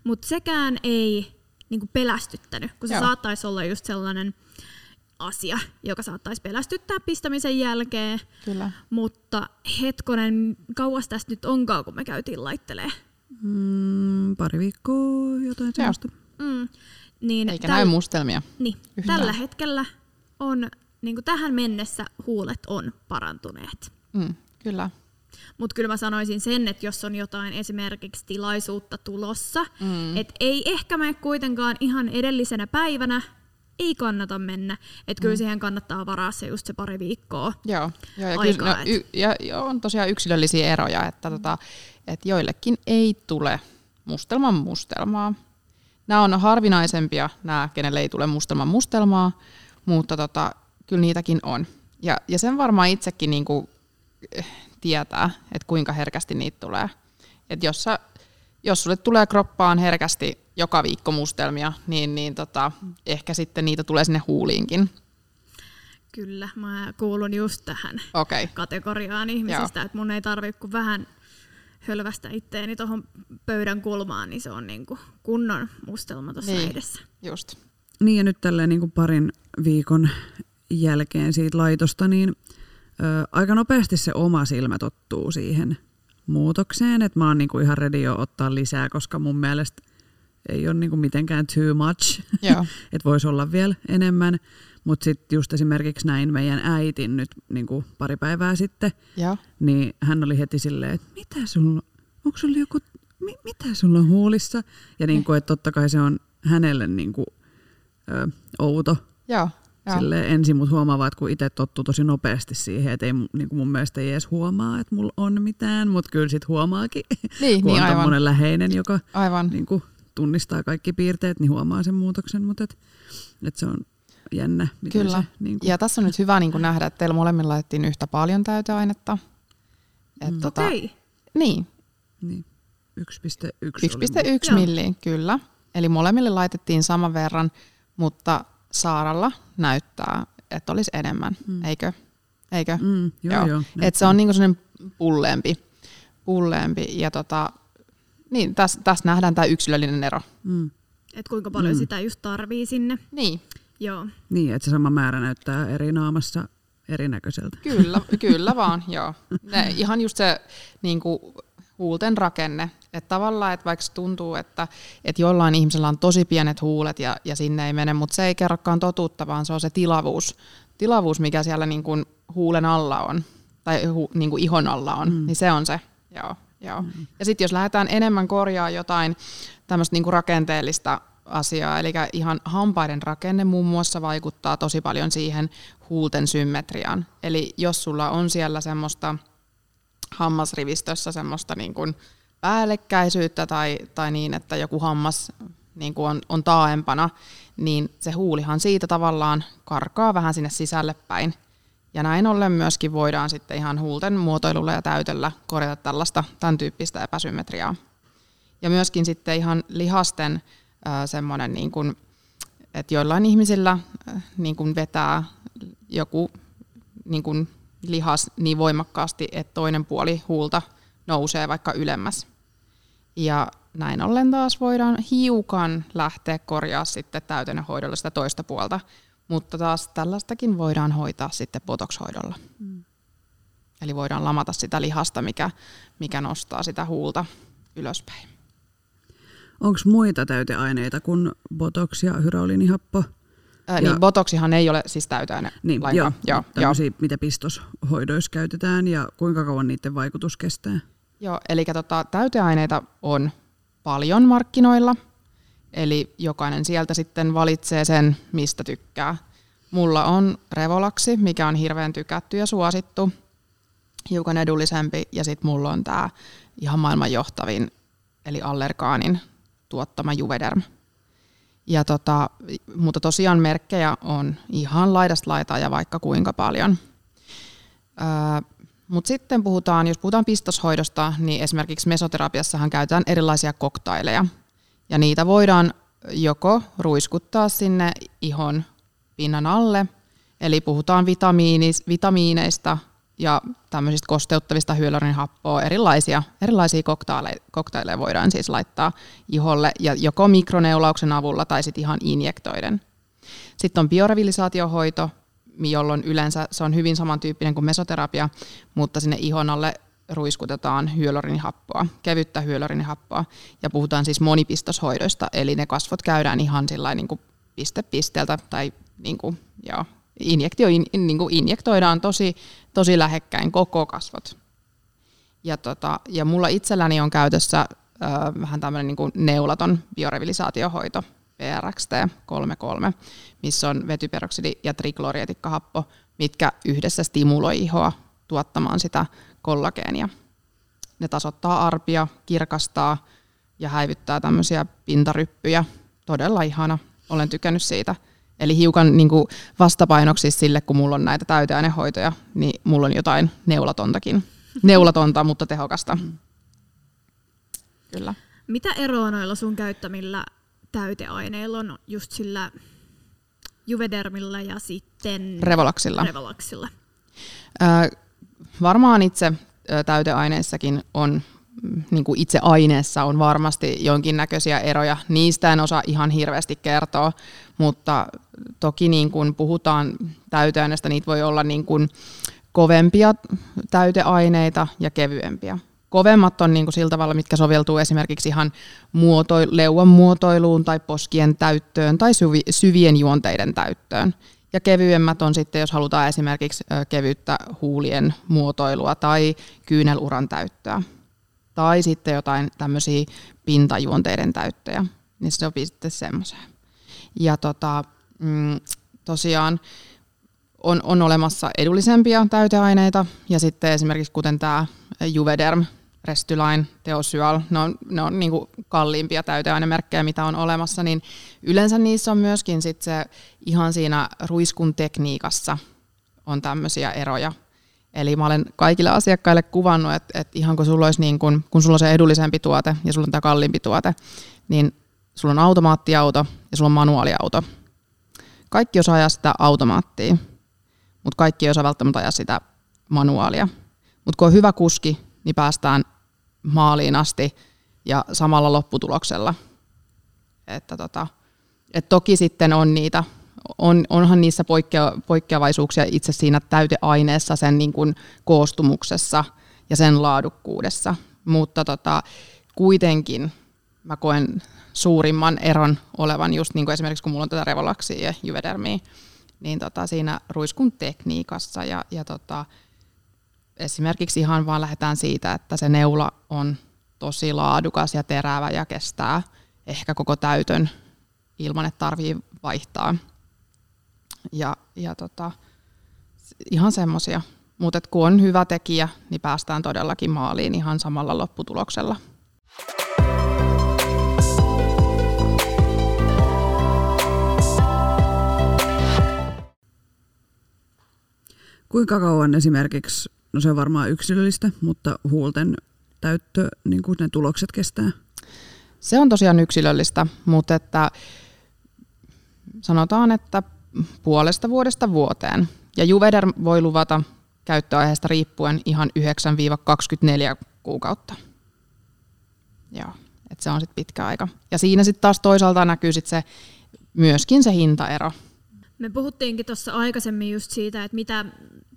Mutta sekään ei niinku pelästyttänyt, kun se Joo. saattaisi olla just sellainen asia, joka saattaisi pelästyttää pistämisen jälkeen. Kyllä. Mutta hetkonen, kauas tästä nyt onkaan, kun me käytiin laittelee. Mm, pari viikkoa jotain sellaista. Mm. Niin Eikä täl- näy mustelmia. Niin, Yhtään. tällä hetkellä on, niin kuin tähän mennessä huulet on parantuneet. Mm, kyllä. Mutta kyllä mä sanoisin sen, että jos on jotain esimerkiksi tilaisuutta tulossa, mm. että ei ehkä mene kuitenkaan ihan edellisenä päivänä, ei kannata mennä. Että kyllä mm. siihen kannattaa varaa se just se pari viikkoa. Joo, joo ja, aikaa, kyllä, no, y, ja, ja on tosiaan yksilöllisiä eroja, että, tota, että joillekin ei tule mustelman mustelmaa. Nämä on harvinaisempia, nämä, kenelle ei tule mustelman mustelmaa, mutta tota, kyllä niitäkin on. Ja, ja sen varmaan itsekin niin kuin, eh, tietää, että kuinka herkästi niitä tulee. Et jos, sä, jos sulle tulee kroppaan herkästi joka viikko mustelmia, niin, niin tota, ehkä sitten niitä tulee sinne huuliinkin. Kyllä, mä kuulun just tähän. Okay. kategoriaan ihmisistä, että mun ei tarvitse kuin vähän hölvästä itteeni tuohon pöydän kulmaan, niin se on niin kuin kunnon mustelma tuossa Niin. edessä. Just. Niin ja nyt tälleen niin kuin parin viikon jälkeen siitä laitosta, niin ö, aika nopeasti se oma silmä tottuu siihen muutokseen, että mä oon niin kuin ihan ready jo ottaa lisää, koska mun mielestä ei ole niin kuin mitenkään too much, että voisi olla vielä enemmän. Mutta sitten just esimerkiksi näin meidän äitin nyt niin kuin pari päivää sitten, Joo. niin hän oli heti silleen, että mitä sulla, onko sulla joku, mi, mitä sulla on huulissa? Ja niin kuin, että totta kai se on hänelle niin kuin, ö, outo Joo. Joo. Silleen ensin, mutta huomaa että kun itse tottuu tosi nopeasti siihen, että ei, niin kuin mun mielestä ei edes huomaa, että mulla on mitään, mutta kyllä sit huomaakin, Niin, kun niin on aivan. läheinen, joka Aivan. niin kuin tunnistaa kaikki piirteet, niin huomaa sen muutoksen, mutta et, et se on jännä. Miten Kyllä. Se, niin kuin, Ja tässä on nyt hyvä niin nähdä, että teillä molemmilla laitettiin yhtä paljon täyteainetta. Et Mm. tota, Okei. Niin, niin, 1,1 oli 1,1 Joo. milliin, kyllä. Eli molemmille laitettiin saman verran, mutta Saaralla näyttää, että olisi enemmän, mm. eikö? Eikö? Mm, joo, joo. Et se on niinku sellainen pulleempi. pulleempi. Ja tota, niin, tässä täs nähdään tämä yksilöllinen ero. Mm. Että kuinka paljon Mm. sitä just tarvii sinne. Niin, Joo. Niin, että se sama määrä näyttää eri naamassa erinäköiseltä. Kyllä, kyllä vaan, joo. Ne, ihan just se niin kuin, huulten rakenne. Että tavallaan, että vaikka tuntuu, että, että jollain ihmisellä on tosi pienet huulet ja, ja sinne ei mene, mutta se ei kerrokaan totuutta, vaan se on se tilavuus, tilavuus mikä siellä niin kuin huulen alla on, tai hu, niin kuin ihon alla on, mm. niin se on se. Joo, joo. Mm. Ja sitten jos lähdetään enemmän korjaa jotain tämmöistä niin kuin rakenteellista asiaa, eli ihan hampaiden rakenne muun muassa vaikuttaa tosi paljon siihen huulten symmetriaan. Eli jos sulla on siellä semmoista hammasrivistössä semmoista niin kuin päällekkäisyyttä tai, tai niin, että joku hammas niin kuin on, on taaempana, niin se huulihan siitä tavallaan karkaa vähän sinne sisälle päin. Ja näin ollen myöskin voidaan sitten ihan huulten muotoilulla ja täytöllä korjata tällaista, tämän tyyppistä epäsymmetriaa. Ja myöskin sitten ihan lihasten semmoinen, niin kuin, että joillain ihmisillä niin kuin vetää joku niin kuin lihas niin voimakkaasti, että toinen puoli huulta nousee vaikka ylemmäs. Ja näin ollen taas voidaan hiukan lähteä korjaa sitten täytennehoidolla sitä toista puolta, mutta taas tällaistakin voidaan hoitaa sitten botox-hoidolla. Mm. Eli voidaan lamata sitä lihasta, mikä, mikä nostaa sitä huulta ylöspäin. Onko muita täyteaineita kuin botox ja hyrolinihappo? Ää, Ja- niin botoksihan ei ole siis täyteaine Niin, lainkaan. joo, joo, joo. mitä pistoshoidoissa käytetään ja kuinka kauan niiden vaikutus kestää? Joo, eli tota, täyteaineita on paljon markkinoilla, eli jokainen sieltä sitten valitsee sen, mistä tykkää. Mulla on Revolaksi, mikä on hirveän tykätty ja suosittu, hiukan edullisempi, ja sitten mulla on tämä ihan maailman johtavin, eli Allergaanin tuottama Juvederm. Ja tota, mutta tosiaan merkkejä on ihan laidasta laitaa ja vaikka kuinka paljon. Mutta sitten puhutaan, jos puhutaan pistoshoidosta, niin esimerkiksi mesoterapiassahan käytetään erilaisia koktaileja. Ja niitä voidaan joko ruiskuttaa sinne ihon pinnan alle, eli puhutaan vitamiineista ja tämmöisistä kosteuttavista hyaluronihappoa, erilaisia, erilaisia koktaileja, koktaileja voidaan siis laittaa iholle, ja joko mikroneulauksen avulla tai sitten ihan injektoiden. Sitten on biorevilisaatiohoito, jolloin yleensä se on hyvin samantyyppinen kuin mesoterapia, mutta sinne ihon alle ruiskutetaan hyaluronihappoa, kevyttä hyaluronihappoa, ja puhutaan siis monipistoshoidoista, eli ne kasvot käydään ihan niin kuin piste pisteeltä, tai niin kuin, joo, injektio, in, niin kuin injektoidaan tosi, tosi lähekkäin koko kasvot. Ja, tota, ja mulla itselläni on käytössä äh, vähän tämmöinen niin kuin neulaton biorevilisaatiohoito, PRXT 33, missä on vetyperoksidi ja triklorieetikkahappo, mitkä yhdessä stimuloi ihoa tuottamaan sitä kollageenia. Ne tasoittaa arpia, kirkastaa ja häivyttää pintaryppyjä. Todella ihana. Olen tykännyt siitä. Eli hiukan niin kuin vastapainoksi sille, kun mulla on näitä täyteainehoitoja, niin mulla on jotain neulatontakin. Neulatonta, mutta tehokasta. Kyllä. Mitä eroa noilla sun käyttämillä täyteaineilla on just sillä Juvedermilla ja sitten Revolaksilla? Revolaksilla. Äh, varmaan itse täyteaineissakin on niin kuin itse aineessa on varmasti jonkinnäköisiä eroja. Niistä en osaa ihan hirveästi kertoa, mutta toki niin kuin puhutaan täyteaineista, niitä voi olla niin kuin kovempia täyteaineita ja kevyempiä. Kovemmat on niin kuin sillä tavalla, mitkä soveltuu esimerkiksi ihan muotoi, leuan muotoiluun tai poskien täyttöön tai syvi, syvien juonteiden täyttöön. Ja kevyemmät on sitten, jos halutaan esimerkiksi kevyttä huulien muotoilua tai kyyneluran täyttöä tai sitten jotain tämmöisiä pintajuonteiden täyttöjä, niin se sopii sitten semmoiseen. Ja tota, mm, tosiaan on, on olemassa edullisempia täyteaineita, ja sitten esimerkiksi kuten tämä Juvederm, Restyline, Teosyal, ne on, ne on niin kalliimpia täyteainemerkkejä, mitä on olemassa, niin yleensä niissä on myöskin sit se ihan siinä ruiskun tekniikassa on tämmöisiä eroja, Eli mä olen kaikille asiakkaille kuvannut, että, että ihan kun sulla olisi niin kun, kun sulla on se edullisempi tuote ja sulla on tämä kalliimpi tuote, niin sulla on automaattiauto ja sulla on manuaaliauto. Kaikki osaa ajaa sitä automaattia, mutta kaikki ei osaa välttämättä ajaa sitä manuaalia. Mutta kun on hyvä kuski, niin päästään maaliin asti ja samalla lopputuloksella. Että tota, et toki sitten on niitä on, onhan niissä poikkea, poikkeavaisuuksia itse siinä täyteaineessa, sen niin kuin koostumuksessa ja sen laadukkuudessa, mutta tota, kuitenkin mä koen suurimman eron olevan just niin kuin esimerkiksi kun mulla on tätä revolaksia ja juvedermia, niin tota, siinä ruiskun tekniikassa ja, ja tota, esimerkiksi ihan vaan lähdetään siitä, että se neula on tosi laadukas ja terävä ja kestää ehkä koko täytön ilman, että tarvii vaihtaa ja, ja tota, ihan semmoisia. Mutta kun on hyvä tekijä, niin päästään todellakin maaliin ihan samalla lopputuloksella. Kuinka kauan esimerkiksi, no se on varmaan yksilöllistä, mutta huulten täyttö, niin kuin ne tulokset kestää? Se on tosiaan yksilöllistä, mutta että sanotaan, että puolesta vuodesta vuoteen. Ja Juveder voi luvata käyttöaiheesta riippuen ihan 9-24 kuukautta. Joo, että se on sitten pitkä aika. Ja siinä sitten taas toisaalta näkyy sit se, myöskin se hintaero. Me puhuttiinkin tuossa aikaisemmin just siitä, että mitä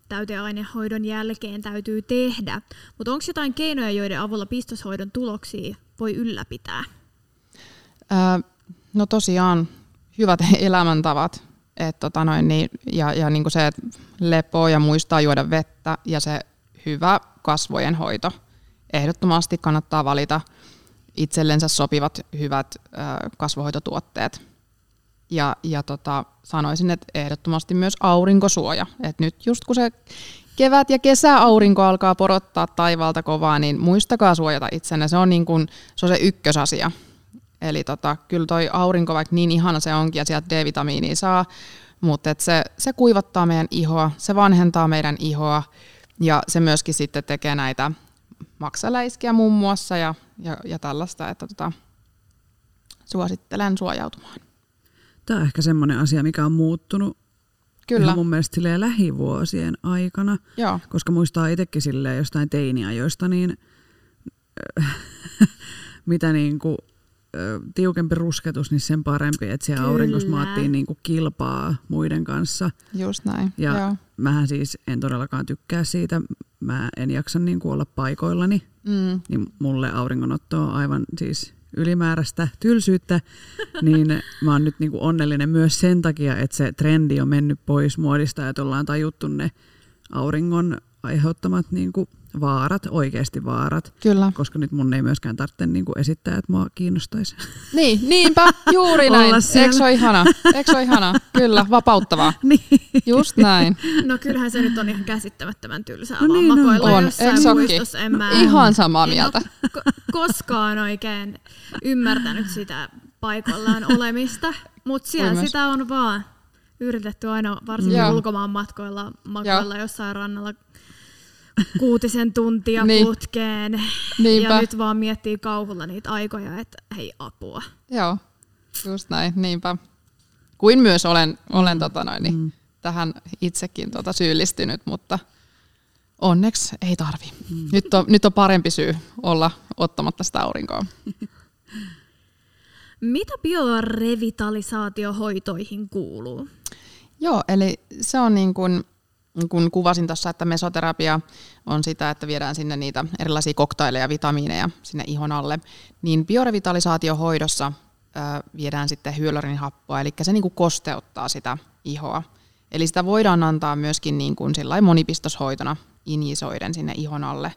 täyteainehoidon jälkeen täytyy tehdä. Mutta onko jotain keinoja, joiden avulla pistoshoidon tuloksia voi ylläpitää? Öö, no tosiaan hyvät elämäntavat et tota noin, niin, ja, ja niin se, että lepoa ja muistaa juoda vettä ja se hyvä kasvojen hoito. Ehdottomasti kannattaa valita itsellensä sopivat hyvät ö, kasvohoitotuotteet. Ja, ja tota, sanoisin, että ehdottomasti myös aurinkosuoja. Et nyt just kun se kevät ja kesä aurinko alkaa porottaa taivaalta kovaa, niin muistakaa suojata itsenne. Se on, niin kuin, se, on se ykkösasia. Eli tota, kyllä toi aurinko, vaikka niin ihana se onkin ja sieltä D-vitamiinia saa, mutta et se, se kuivattaa meidän ihoa, se vanhentaa meidän ihoa Ja se myöskin sitten tekee näitä maksaläiskiä muun muassa ja, ja, ja tällaista, että tota, suosittelen suojautumaan. Tämä on ehkä semmoinen asia, mikä on muuttunut Kyllä. ihan mun mielestä silleen lähivuosien aikana. Joo. Koska muistaa itsekin silleen jostain teiniajoista, niin mitä niin kuin, tiukempi rusketus, niin sen parempi, että siellä Kyllä. aurinkossa maattiin niin kuin kilpaa muiden kanssa. Just näin. Ja Joo. mähän siis en todellakaan tykkää siitä. Mä en jaksa niin kuin olla paikoillani. Mm. Niin mulle auringonotto on aivan siis ylimääräistä tylsyyttä, niin mä oon nyt niin onnellinen myös sen takia, että se trendi on mennyt pois muodista ja ollaan tajuttu ne auringon aiheuttamat niin vaarat, oikeasti vaarat, Kyllä. koska nyt mun ei myöskään tarvitse niin kuin esittää, että mua kiinnostaisi. Niin, niinpä, juuri näin. Eikö se ole ihana? Eikö ole ihana? Kyllä, vapauttavaa. niin. Just näin. No kyllähän se nyt on ihan käsittämättömän tylsää No no niin vaan on. makoilla On, jossain muistossa. En mä, Ihan samaa en mieltä. oo ko- koskaan oikein ymmärtänyt sitä paikoillaan olemista, mutta siellä sitä on vaan yritetty aina varsinkin Joo. ulkomaan matkoilla makoilla jossain rannalla kuutisen tuntia Niin. putkeen. Niinpä. Ja nyt vaan miettii kauhulla niitä aikoja, että hei apua. Joo, just näin, niinpä. Kuin myös olen, olen tota noin, niin, Mm. tähän itsekin tota syyllistynyt, mutta onneksi ei tarvi. Mm. Nyt, on, nyt on parempi syy olla ottamatta sitä aurinkoa. Mitä biorevitalisaatiohoitoihin kuuluu? Joo, eli se on niin kuin, kun kuvasin tuossa, että mesoterapia on sitä, että viedään sinne niitä erilaisia koktaileja, vitamiineja sinne ihon alle, niin biorevitalisaatiohoidossa viedään sitten hyaluronihappoa, eli se niin kuin kosteuttaa sitä ihoa. Eli sitä voidaan antaa myöskin niin kuin monipistoshoitona injisoiden sinne ihon alle.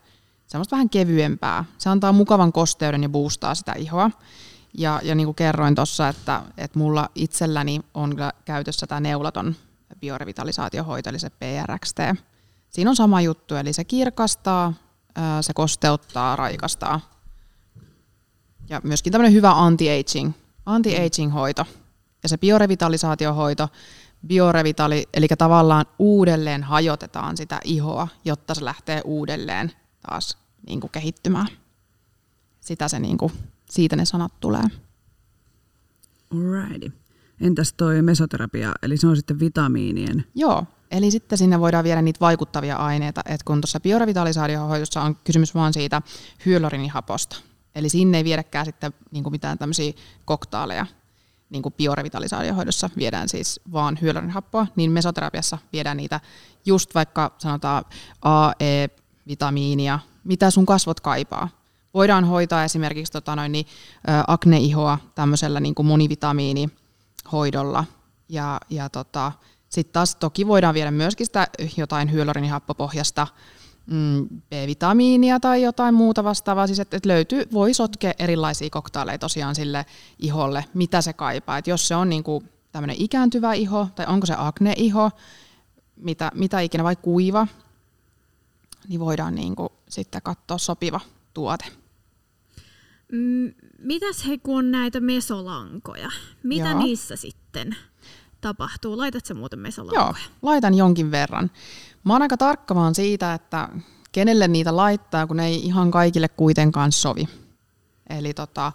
Semmoista vähän kevyempää. Se antaa mukavan kosteuden ja boostaa sitä ihoa. Ja, ja niin kuin kerroin tuossa, että, että mulla itselläni on käytössä tämä neulaton biorevitalisaatiohoito, eli se PRXT. Siinä on sama juttu, eli se kirkastaa, se kosteuttaa, raikastaa. Ja myöskin tämmöinen hyvä anti-aging, anti-aging-hoito. Ja se biorevitalisaatiohoito, biorevitali, eli tavallaan uudelleen hajotetaan sitä ihoa, jotta se lähtee uudelleen taas niin kuin kehittymään. Sitä se niin kuin, siitä ne sanat tulee. Alrighty. Entäs toi mesoterapia, eli se on sitten vitamiinien? Joo, eli sitten sinne voidaan viedä niitä vaikuttavia aineita, että kun tuossa biorevitalisaatiohoidossa on kysymys vaan siitä hyaluroninihaposta, eli sinne ei viedäkään sitten niin mitään tämmöisiä koktaaleja, niin kuin biorevitalisaatiohoidossa viedään siis vaan hyaluronihappoa, niin mesoterapiassa viedään niitä just vaikka sanotaan A, E, vitamiinia, mitä sun kasvot kaipaa. Voidaan hoitaa esimerkiksi tota noin, niin, akneihoa tämmöisellä niin kuin monivitamiinihoidolla. Ja, ja tota, sitten taas toki voidaan viedä myöskin sitä jotain hyaluronihappopohjasta mm, B-vitamiinia tai jotain muuta vastaavaa. Siis että et löytyy, voi sotkea erilaisia koktaaleja tosiaan sille iholle, mitä se kaipaa. Et jos se on niinku tämmöinen ikääntyvä iho, tai onko se akne-iho, mitä, mitä ikinä, vai kuiva, niin voidaan niinku sitten katsoa sopiva tuote. Mitäs he, kun on näitä mesolankoja? Mitä Joo. niissä sitten tapahtuu? Laitat muuten Joo, mesolankoja? laitan jonkin verran. Mä oon aika tarkka vaan siitä, että kenelle niitä laittaa, kun ne ei ihan kaikille kuitenkaan sovi. Eli tota,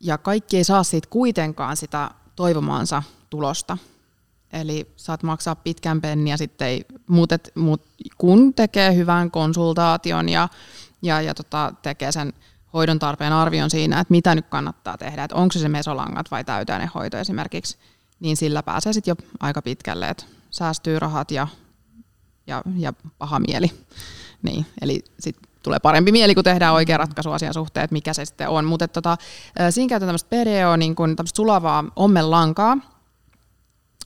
ja kaikki ei saa siitä kuitenkaan sitä toivomaansa tulosta. Eli saat maksaa pitkän penniä sitten, ei, muut, et, muut, kun tekee hyvän konsultaation ja, ja, ja tota, tekee sen hoidon tarpeen arvion siinä, että mitä nyt kannattaa tehdä, että onko se mesolangat vai täyteainehoito esimerkiksi, niin sillä pääsee sitten jo aika pitkälle, että säästyy rahat ja, ja, ja paha mieli. Niin, eli sitten tulee parempi mieli, kun tehdään oikea ratkaisu asian suhteen, että mikä se sitten on. Mutta tota, siinä käytetään tämmöistä PDO, niin kuin tämmöistä sulavaa ommenlankaa,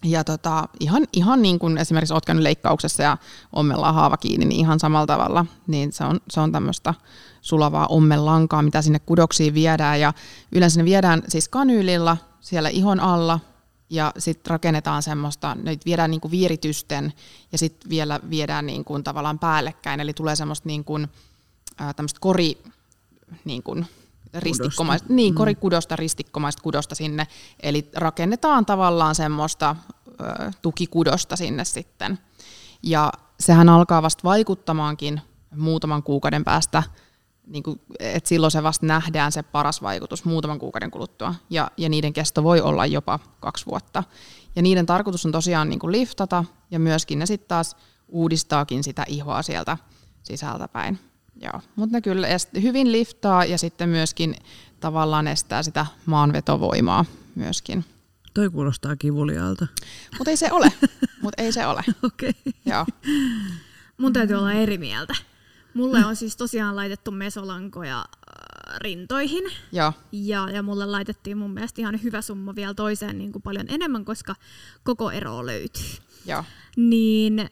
ja tota, ihan, ihan niin kuin esimerkiksi olet käynyt leikkauksessa ja ommellaan haava kiinni, niin ihan samalla tavalla, niin se on, se on tämmöistä sulavaa ommenlankaa, mitä sinne kudoksiin viedään. Ja yleensä ne viedään siis kanyylilla siellä ihon alla, ja sitten rakennetaan semmoista, ne viedään niin kuin vieritysten, ja sitten vielä viedään niin kuin tavallaan päällekkäin, eli tulee semmoista niin kuin, ää, kori, niin kuin, ristikkomaista, niin, korikudosta, ristikkomaista kudosta sinne. Eli rakennetaan tavallaan semmoista tukikudosta sinne sitten. Ja sehän alkaa vasta vaikuttamaankin muutaman kuukauden päästä, niin kuin, että silloin se vasta nähdään se paras vaikutus muutaman kuukauden kuluttua, ja, ja niiden kesto voi olla jopa kaksi vuotta. Ja niiden tarkoitus on tosiaan niin kuin liftata, ja myöskin ne sitten taas uudistaakin sitä ihoa sieltä sisältä päin. Joo, mutta ne kyllä hyvin liftaa ja sitten myöskin tavallaan estää sitä maanvetovoimaa myöskin. Toi kuulostaa kivuliaalta. Mutta ei se ole. Mutta ei se ole. Okei. Okay. Joo. Mun täytyy olla eri mieltä. Mulle on siis tosiaan laitettu mesolankoja äh, rintoihin. Joo. Ja, ja mulle laitettiin mun mielestä ihan hyvä summa vielä toiseen niin kuin paljon enemmän, koska koko ero löytyy. Joo. Niin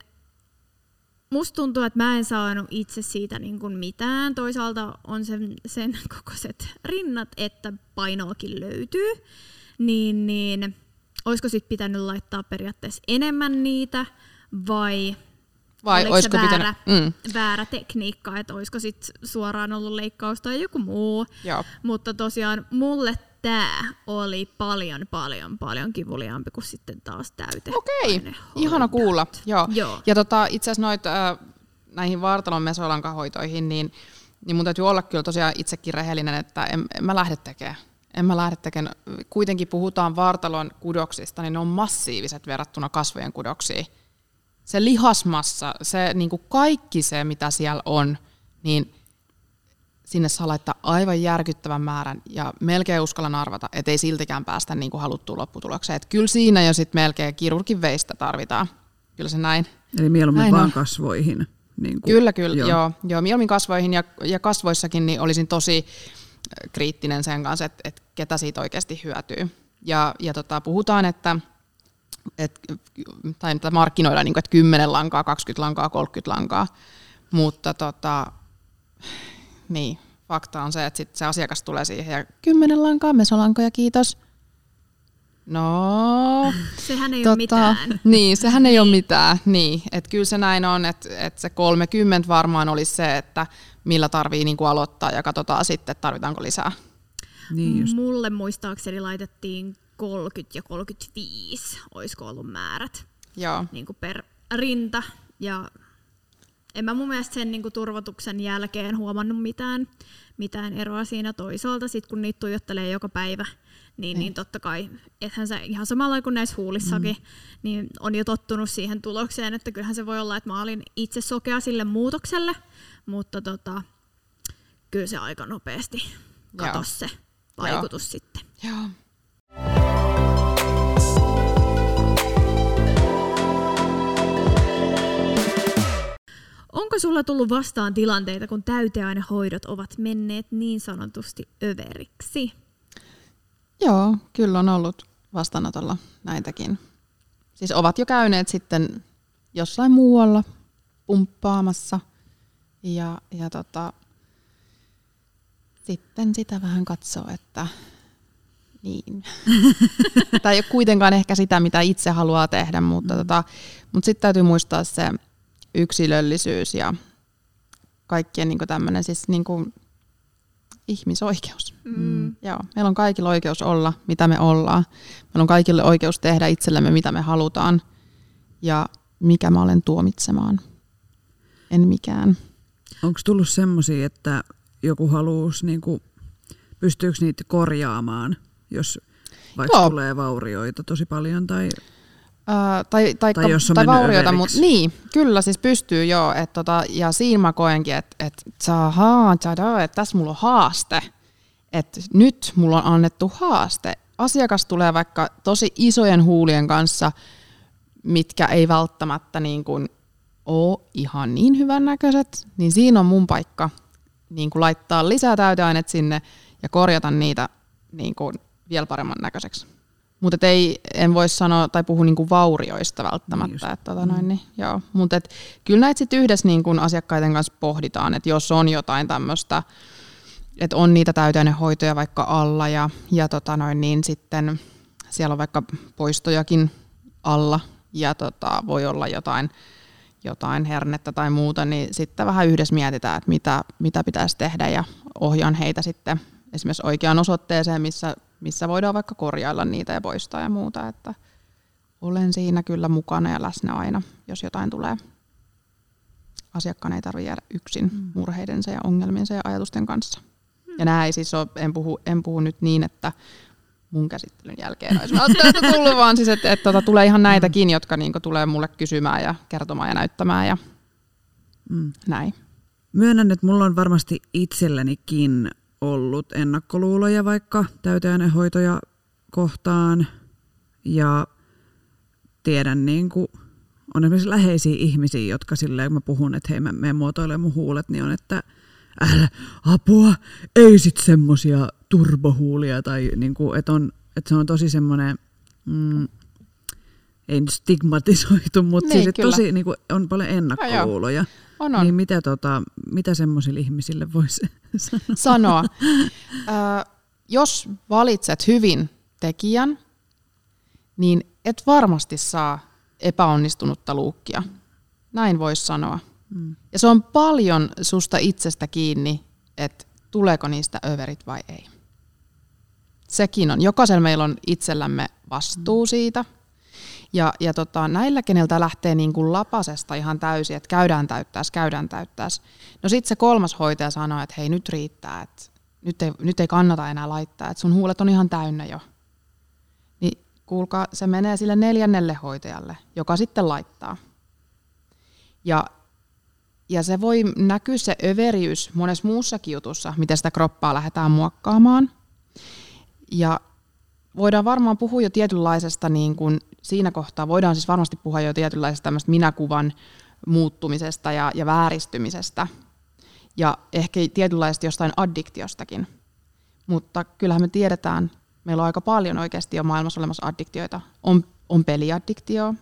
musta tuntuu, että mä en saanut itse siitä niin kuin mitään. Toisaalta on sen, sen kokoiset rinnat, että painoakin löytyy. Niin, niin olisiko sitten pitänyt laittaa periaatteessa enemmän niitä vai Vai oliko olisiko väärä, pitänyt... Mm, väärä tekniikka, että olisiko sit suoraan ollut leikkaus tai joku muu. joo. Mutta tosiaan mulle tämä oli paljon, paljon, paljon kivuliaampi kuin sitten taas täyte. Okei, ainehoidot. ihana kuulla. Joo. Joo. Ja tota, itse asiassa noit, äh, näihin vartalon mesolankahoitoihin, niin, niin mun täytyy olla kyllä tosiaan itsekin rehellinen, että en, en mä lähde tekemään. En mä lähde tekemään. Kuitenkin puhutaan vartalon kudoksista, niin ne on massiiviset verrattuna kasvojen kudoksiin. Se lihasmassa, se niin kuin kaikki se, mitä siellä on, niin sinne saa laittaa aivan järkyttävän määrän ja melkein uskallan arvata, että ei siltikään päästä niin kuin haluttuun lopputulokseen. Et kyllä siinä jo sitten melkein kirurgin veistä tarvitaan. Kyllä se näin. Eli mieluummin Näin vaan on. kasvoihin. Niin kuin, Kyllä, kyllä. Joo. Joo, joo mieluummin kasvoihin ja, ja kasvoissakin niin olisin tosi kriittinen sen kanssa, että, että ketä siitä oikeasti hyötyy. Ja, ja tota, puhutaan, että, että tai markkinoidaan, niin kuin, että 10 lankaa, 20 lankaa, 30 lankaa, mutta tota, niin, fakta on se, että sit se asiakas tulee siihen ja 10 lankaa, mesolankoja, kiitos. No, Sehän ei ole mitään. Niin, sehän ei ole mitään. Niin, että kyllä se näin on, että, että se 30 varmaan olisi se, että millä tarvii niin kuin aloittaa ja katsotaan sitten, että tarvitaanko lisää. Niin just. Mulle muistaakseni laitettiin 30 ja 35, olisiko ollut määrät Joo, niin kuin per rinta. Ja en mä mun mielestä sen niin kuin turvotuksen jälkeen huomannut mitään, mitään eroa siinä toisaalta. Sitten kun niitä tuijottelee joka päivä, niin, niin totta kai, ethän se ihan samalla kuin näissä huulissakin, mm. niin on jo tottunut siihen tulokseen, että kyllähän se voi olla, että mä olin itse sokea sille muutokselle, mutta tota, kyllä se aika nopeasti katosi se vaikutus sitten. joo. Onko sulla tullut vastaan tilanteita, kun täyteainehoidot ovat menneet niin sanotusti överiksi? Joo, kyllä on ollut vastaanotolla näitäkin. Siis ovat jo käyneet sitten jossain muualla pumppaamassa ja, ja tota, sitten sitä vähän katsoo, että niin. Tämä ei ole kuitenkaan ehkä sitä, mitä itse haluaa tehdä, mutta, tota, mutta sitten täytyy muistaa se yksilöllisyys ja kaikkien niin tämmöinen siis niin kuin ihmisoikeus. Mm. Joo, meillä on kaikilla oikeus olla, mitä me ollaan. Meillä on kaikille oikeus tehdä itsellemme, mitä me halutaan. Ja mikä mä olen tuomitsemaan. En mikään. Onko tullut semmoisia, että joku haluaisi, niin kuin, pystyykö niitä korjaamaan, jos vaikka Joo. tulee vaurioita tosi paljon? Tai, Tai, tai, Tai jos on tai vaurioita, mutta niin, kyllä siis pystyy joo. Et tota, ja siinä mä koenkin, että et, tsahaa, tsadaa, että tässä mulla on haaste. Että nyt mulla on annettu haaste. Asiakas tulee vaikka tosi isojen huulien kanssa, mitkä ei välttämättä niin kuin ole ihan niin hyvän näköiset, niin siinä on mun paikka niin kuin laittaa lisää täyteainet sinne ja korjata niitä niin kuin vielä paremman näköiseksi. Mutta ei, en voi sanoa tai puhua niinku vaurioista Niin välttämättä. tota noin, niin, joo. Mutta et, kyllä näitä sitten yhdessä niinku asiakkaiden kanssa pohditaan, että jos on jotain tämmöistä, että on niitä täyteinehoitoja vaikka alla ja, ja tota noin, niin sitten siellä on vaikka poistojakin alla ja tota, voi olla jotain, jotain hernettä tai muuta, niin sitten vähän yhdessä mietitään, että mitä, mitä pitäisi tehdä ja ohjaan heitä sitten esimerkiksi oikeaan osoitteeseen, missä, missä voidaan vaikka korjailla niitä ja poistaa ja muuta, että olen siinä kyllä mukana ja läsnä aina, jos jotain tulee. asiakkaan ei tarvitse jäädä yksin mm. murheidensa ja ongelmiensa ja ajatusten kanssa. Mm. Ja nämä ei siis ole, en puhu, en puhu nyt niin, että mun käsittelyn jälkeen olisi välttämättä tullut, vaan siis, että, että, että tota, tulee ihan näitäkin, jotka niin tulee mulle kysymään ja kertomaan ja näyttämään ja mm. näin. Myönnän, että mulla on varmasti itsellenikin ollut ennakkoluuloja vaikka täyteainehoitoja kohtaan. Ja tiedän niin kuin, on esimerkiksi läheisiä ihmisiä, jotka silleen, kun mä puhun, että hei mä menen muotoilemaan mun huulet, niin on, että älä apua, ei sit semmosia turbohuulia tai niin kuin, että, on, että se on tosi semmoinen, mm, ei nyt stigmatisoitu, mutta niin, siis tosi niin kuin, on paljon ennakkoluuloja. No, on, on. Niin mitä, tota, mitä semmoisille ihmisille voisi sanoa? sanoa. Ö, jos valitset hyvin tekijän, niin et varmasti saa epäonnistunutta luukkia. Näin voisi sanoa. Mm. Ja se on paljon susta itsestä kiinni, että tuleeko niistä överit vai ei. Sekin on. Jokaisella meillä on itsellämme vastuu mm. siitä. Ja, ja tota, näillä, keneltä lähtee niin kuin lapasesta ihan täysin, että käydään täyttäisi, käydään täyttäisi. No sitten se kolmas hoitaja sanoo, että hei nyt riittää, että nyt ei, nyt ei kannata enää laittaa, että sun huulet on ihan täynnä jo. Niin kuulkaa, se menee sille neljännelle hoitajalle, joka sitten laittaa. Ja, ja se voi näkyä se överiys monessa muussakin jutussa, miten sitä kroppaa lähdetään muokkaamaan. Ja voidaan varmaan puhua jo tietynlaisesta, niin kuin siinä kohtaa voidaan siis varmasti puhua jo tietynlaisesta minäkuvan muuttumisesta ja, ja vääristymisestä. Ja ehkä tietynlaisesta jostain addiktiostakin. Mutta kyllähän me tiedetään, meillä on aika paljon oikeasti jo maailmassa olemassa addiktioita. On, on peliaddiktio.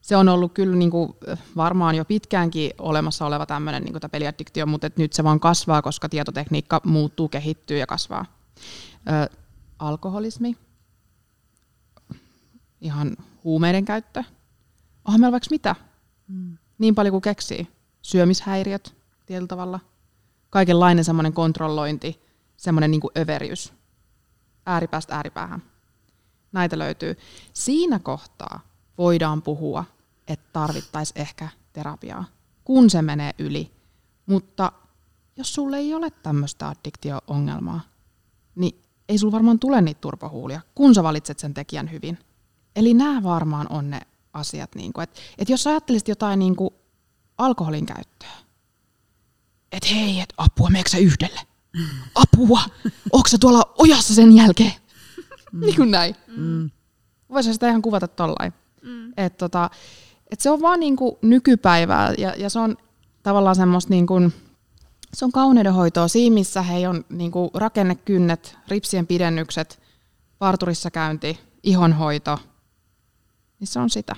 Se on ollut kyllä niin kuin varmaan jo pitkäänkin olemassa oleva tämmöinen niin kuin peliaddiktio, mutta nyt se vaan kasvaa, koska tietotekniikka muuttuu, kehittyy ja kasvaa. Ö, alkoholismi, ihan huumeiden käyttö. Onhan meillä vaikka mitä. Mm. Niin paljon kuin keksii. Syömishäiriöt tietyllä tavalla. Kaikenlainen semmoinen kontrollointi, semmoinen niin överiys. Ääripäästä ääripäähän. Näitä löytyy. Siinä kohtaa voidaan puhua, että tarvittaisiin ehkä terapiaa, kun se menee yli. Mutta jos sulle ei ole tämmöistä addiktio-ongelmaa, niin ei sulla varmaan tule niitä turpahuulia, kun sä valitset sen tekijän hyvin. Eli nämä varmaan on ne asiat, niin kuin, että, että jos ajattelisit jotain niin kuin alkoholin käyttöä, että hei, että apua, meekö sä yhdelle? Apua, onko sä tuolla ojassa sen jälkeen? Mm. niin kuin näin. Mm. Voisi sitä ihan kuvata tollain. Mm. Että tota, et se on vaan niin kuin nykypäivää ja, ja se on tavallaan semmoista niin kuin, se on kauneudenhoitoa siinä, missä hei on niin kuin rakennekynnet, ripsien pidennykset, parturissa käynti, ihonhoito – niin se on sitä.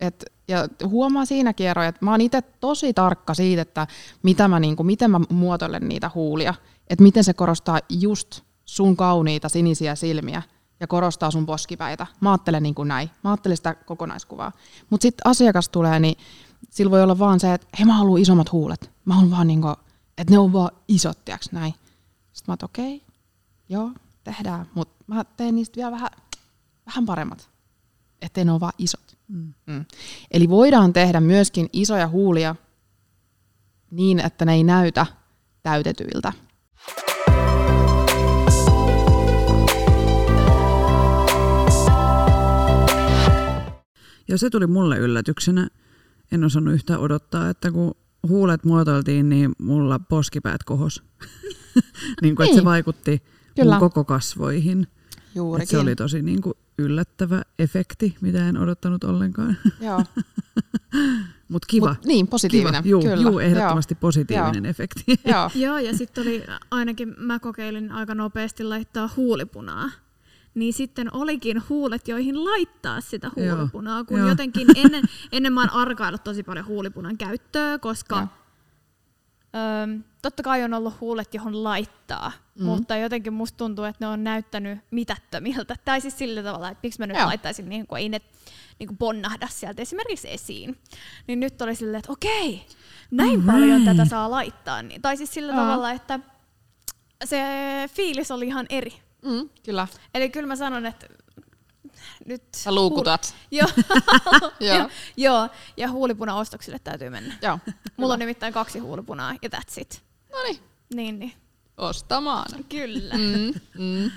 Et, ja huomaa siinä kierroja, että mä oon itse tosi tarkka siitä, että mitä mä, niin kuin, miten mä muotoilen niitä huulia, että miten se korostaa just sun kauniita sinisiä silmiä ja korostaa sun poskipäitä. Mä ajattelen niin kuin näin. Mä ajattelen sitä kokonaiskuvaa. Mutta sitten asiakas tulee, niin sillä voi olla vaan se, että hei mä haluan isommat huulet. Mä haluan vaan niin kuin, että ne on vaan isot, tiiäks, näin. Sitten mä okei, okay, joo, tehdään, mutta mä teen niistä vielä vähän, vähän paremmat ettei ne ole vaan isot. Mm. Mm. Eli voidaan tehdä myöskin isoja huulia niin, että ne ei näytä täytetyiltä. Ja se tuli mulle yllätyksenä. En osannut yhtään odottaa, että kun huulet muotoiltiin, niin mulla poskipäät kohos. niin kuin, että se niin. vaikutti Kyllä. mun koko kasvoihin. Juurikin. se oli tosi niin kuin yllättävä efekti, mitä en odottanut ollenkaan. Joo. Mutta kiva. Mut niin, positiivinen. Kiva. Juu, kyllä. Juu, ehdottomasti Joo. positiivinen Joo. efekti. Joo. Joo, ja sitten oli ainakin, mä kokeilin aika nopeasti laittaa huulipunaa. Niin sitten olikin huulet, joihin laittaa sitä huulipunaa, kun Joo. jotenkin ennen, ennen mä oon arkaillut tosi paljon huulipunan käyttöä, koska Joo. Öö, totta kai on ollut huulet, johon laittaa, mm. mutta jotenkin musta tuntuu, että ne on näyttänyt mitättömiltä. Tai siis sillä tavalla, että miksi mä nyt Joo. laittaisin, niin kuin, ei ne niin kuin bonnahda sieltä esimerkiksi esiin. Niin nyt oli silleen, että okei, näin mm. paljon tätä saa laittaa. Niin, tai siis sillä uh. tavalla, että se fiilis oli ihan eri. Mm, kyllä. Eli kyllä mä sanon, että nyt... Sä luukutat. Joo. Joo. ja, joo, ja huulipunaostoksille täytyy mennä. Joo. Mulla on nimittäin kaksi huulipunaa ja that's it. No niin, Niin, ostamaan. Kyllä. Mm, mm.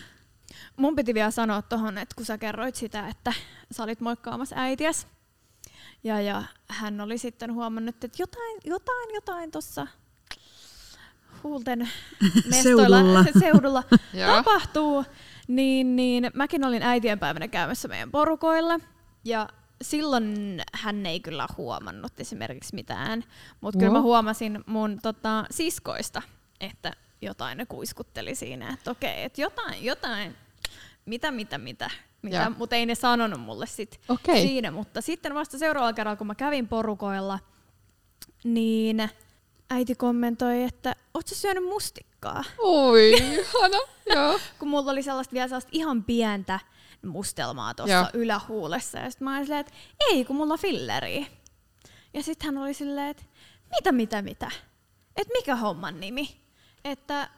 Mun piti vielä sanoa tohon, että kun sä kerroit sitä, että sä olit moikkaamassa äitiäs, ja, ja hän oli sitten huomannut, että jotain, jotain, jotain tuossa huulten mestoilla, Seudulla. seudulla tapahtuu, niin, niin mäkin olin äitienpäivänä käymässä meidän porukoilla, ja silloin hän ei kyllä huomannut esimerkiksi mitään, mutta kyllä mä Joo. huomasin mun tota, siskoista, että jotain ne kuiskutteli siinä, että okei, että jotain, jotain, mitä, mitä, mitä, mitä mutta ei ne sanonut mulle sit Okei. siinä. Mutta sitten vasta seuraavalla kerralla, kun mä kävin porukoilla, niin äiti kommentoi, että oot sä syönyt mustikkaa? Oi, ihana. Joo. Kun mulla oli sellaista vielä sellaista ihan pientä mustelmaa tuossa ylähuulessa. Ja sitten mä olin silleen, että ei, kun mulla on filleri. Ja sitten hän oli silleen, että mitä, mitä, mitä? Että mikä homman nimi? Että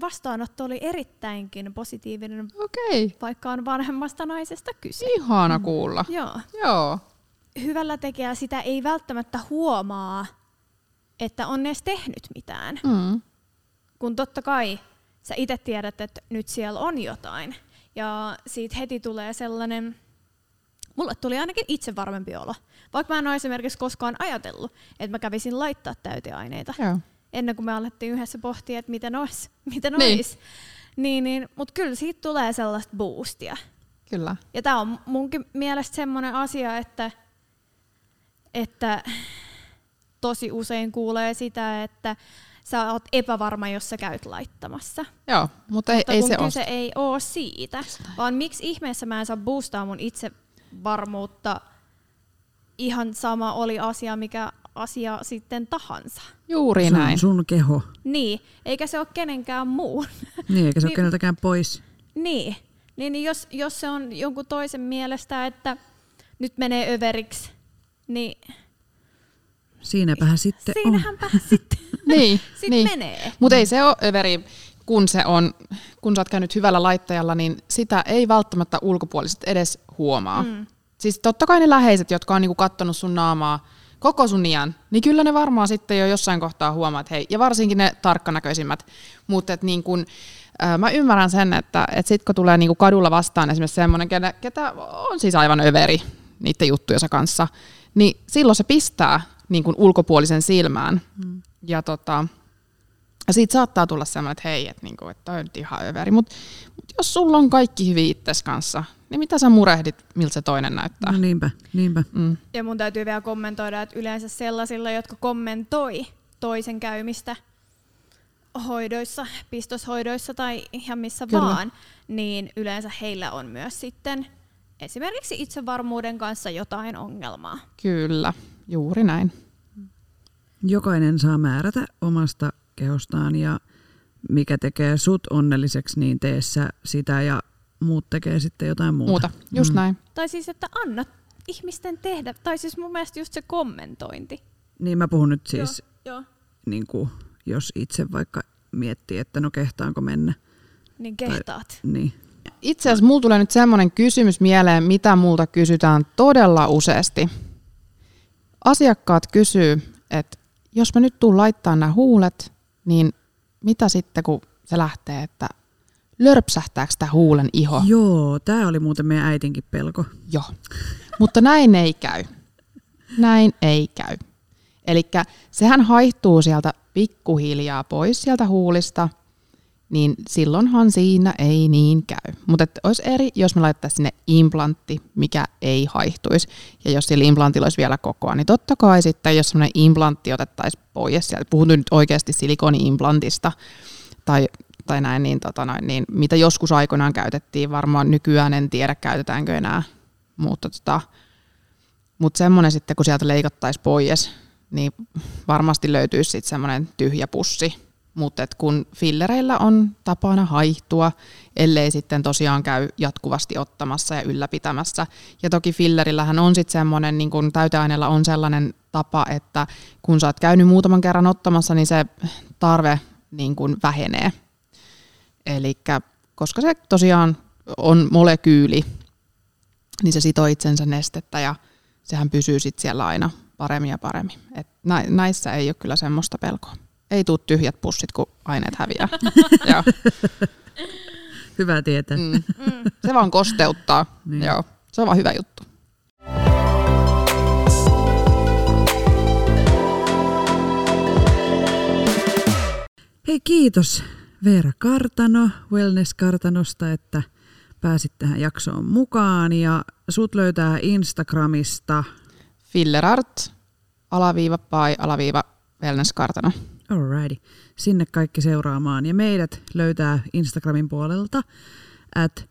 vastaanotto oli erittäinkin positiivinen, Okei. vaikka on vanhemmasta naisesta kyse. Ihana kuulla. Joo. Joo. Hyvällä tekijä sitä ei välttämättä huomaa, että on edes tehnyt mitään. Mm. Kun totta kai sä itse tiedät, että nyt siellä on jotain. Ja siitä heti tulee sellainen, mulle tuli ainakin itse varmempi olo. Vaikka mä en ole esimerkiksi koskaan ajatellut, että mä kävisin laittaa täyteaineita. Joo. Ennen kuin me alettiin yhdessä pohtia, että miten ois. Miten Niin. Niin, niin, Mutta kyllä siitä tulee sellaista boostia. Kyllä. Ja tämä on munkin mielestä semmoinen asia, että, että tosi usein kuulee sitä, että sä oot epävarma, jos sä käyt laittamassa. Joo, mutta ei, Mutta ei kun se ole. kyse ei ole siitä, vaan miksi ihmeessä mä en saa boostaa mun itsevarmuutta ihan sama oli asia, mikä asia sitten tahansa. Juuri Se on näin. sun keho. Niin, eikä se ole kenenkään muun. Niin, eikä se ole Niin- keneltäkään pois. Niin, niin, niin jos, jos se on jonkun toisen mielestä, että nyt menee överiksi, niin Siinäpähän sitten on. siinähänpä sitten Niin, sit niin. menee. Mutta ei se ole överi, kun se on, kun sä oot käynyt hyvällä laittajalla, niin sitä ei välttämättä ulkopuoliset edes huomaa. Mm. Siis totta kai ne läheiset, jotka on niinku kattonut sun naamaa koko sun iän, niin kyllä ne varmaan sitten jo jossain kohtaa huomaa, että hei, ja varsinkin ne tarkkanäköisimmät, mutta niin kun, ää, mä ymmärrän sen, että et sit kun tulee niinku kadulla vastaan esimerkiksi semmoinen, ketä, ketä on siis aivan överi niiden juttujensa kanssa, niin silloin se pistää niin kuin ulkopuolisen silmään. Mm. Ja tota, ja siitä saattaa tulla semmoinen, että hei, että niinku, että toi on nyt ihan överi. Mutta mut jos sulla on kaikki hyvin itses kanssa, niin mitä sä murehdit, miltä se toinen näyttää? No niinpä, niinpä. Mm. Ja mun täytyy vielä kommentoida, että yleensä sellaisilla, jotka kommentoi toisen käymistä hoidoissa, pistoshoidoissa tai ihan missä. Kyllä. vaan, niin yleensä heillä on myös sitten esimerkiksi itsevarmuuden kanssa jotain ongelmaa. Kyllä, juuri näin. Jokainen saa määrätä omasta kehostaan ja mikä tekee sut onnelliseksi, niin tee sä sitä ja muut tekee sitten jotain muuta. Muuta, just Mm. näin. Tai siis, että anna ihmisten tehdä, tai siis mun mielestä just se kommentointi. Niin mä puhun nyt siis, Joo, joo. niin kuin, jos itse vaikka miettii, että no kehtaanko mennä. Niin kehtaat. Niin. Itse asiassa mulla tulee nyt semmoinen kysymys mieleen, mitä multa kysytään todella useasti. Asiakkaat kysyy, että jos mä nyt tuun laittaa nämä huulet, niin mitä sitten kun se lähtee, että lörpsähtääkö tämä huulen iho? Joo, tämä oli muuten meidän äitinkin pelko. Joo. Mutta näin ei käy. Näin ei käy. Eli sehän haihtuu sieltä pikkuhiljaa pois sieltä huulista, niin silloinhan siinä ei niin käy. Mutta olisi eri, jos me laittaisiin sinne implantti, mikä ei haihtuisi. Ja jos sillä implantilla olisi vielä kokoa, niin totta kai sitten, jos semmoinen implantti otettaisiin pois, sieltä puhun nyt oikeasti silikoni-implantista, tai, tai näin, niin, tota noin, niin, mitä joskus aikoinaan käytettiin, varmaan nykyään en tiedä käytetäänkö enää, mutta tota, mut semmoinen sitten, kun sieltä leikattaisiin pois, niin varmasti löytyisi sitten semmoinen tyhjä pussi. Mutta kun fillereillä on tapana haihtua, ellei sitten tosiaan käy jatkuvasti ottamassa ja ylläpitämässä. Ja toki fillerillähän on sitten semmoinen, niin kun täyteaineella on sellainen tapa, että kun sä oot käynyt muutaman kerran ottamassa, niin se tarve niin kun vähenee. Eli koska se tosiaan on molekyyli, niin se sitoo itsensä nestettä ja sehän pysyy sitten siellä aina paremmin ja paremmin. Et näissä ei ole kyllä semmoista pelkoa. Ei tuu tyhjät pussit, kun aineet häviää. Hyvä tietää. Mm. Se vaan kosteuttaa. niin. Joo. Se on vaan hyvä juttu. Hei kiitos Veera Kartano Wellness-kartanosta, että pääsit tähän jaksoon mukaan ja sut löytää Instagramista Fillerart, alaviiva pai, alaviiva wellness-kartano. Alrighty. Sinne kaikki seuraamaan. Ja meidät löytää Instagramin puolelta at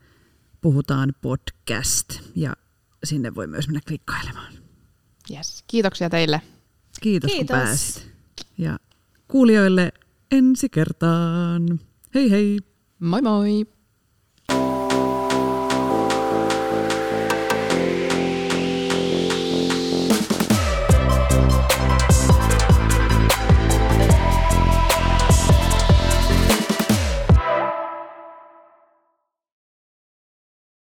puhutaan podcast. Ja sinne voi myös mennä klikkailemaan. Yes. Kiitoksia teille. Kiitos, Kiitos. kun pääsit. Ja kuulijoille ensi kertaan. Hei hei! Moi moi!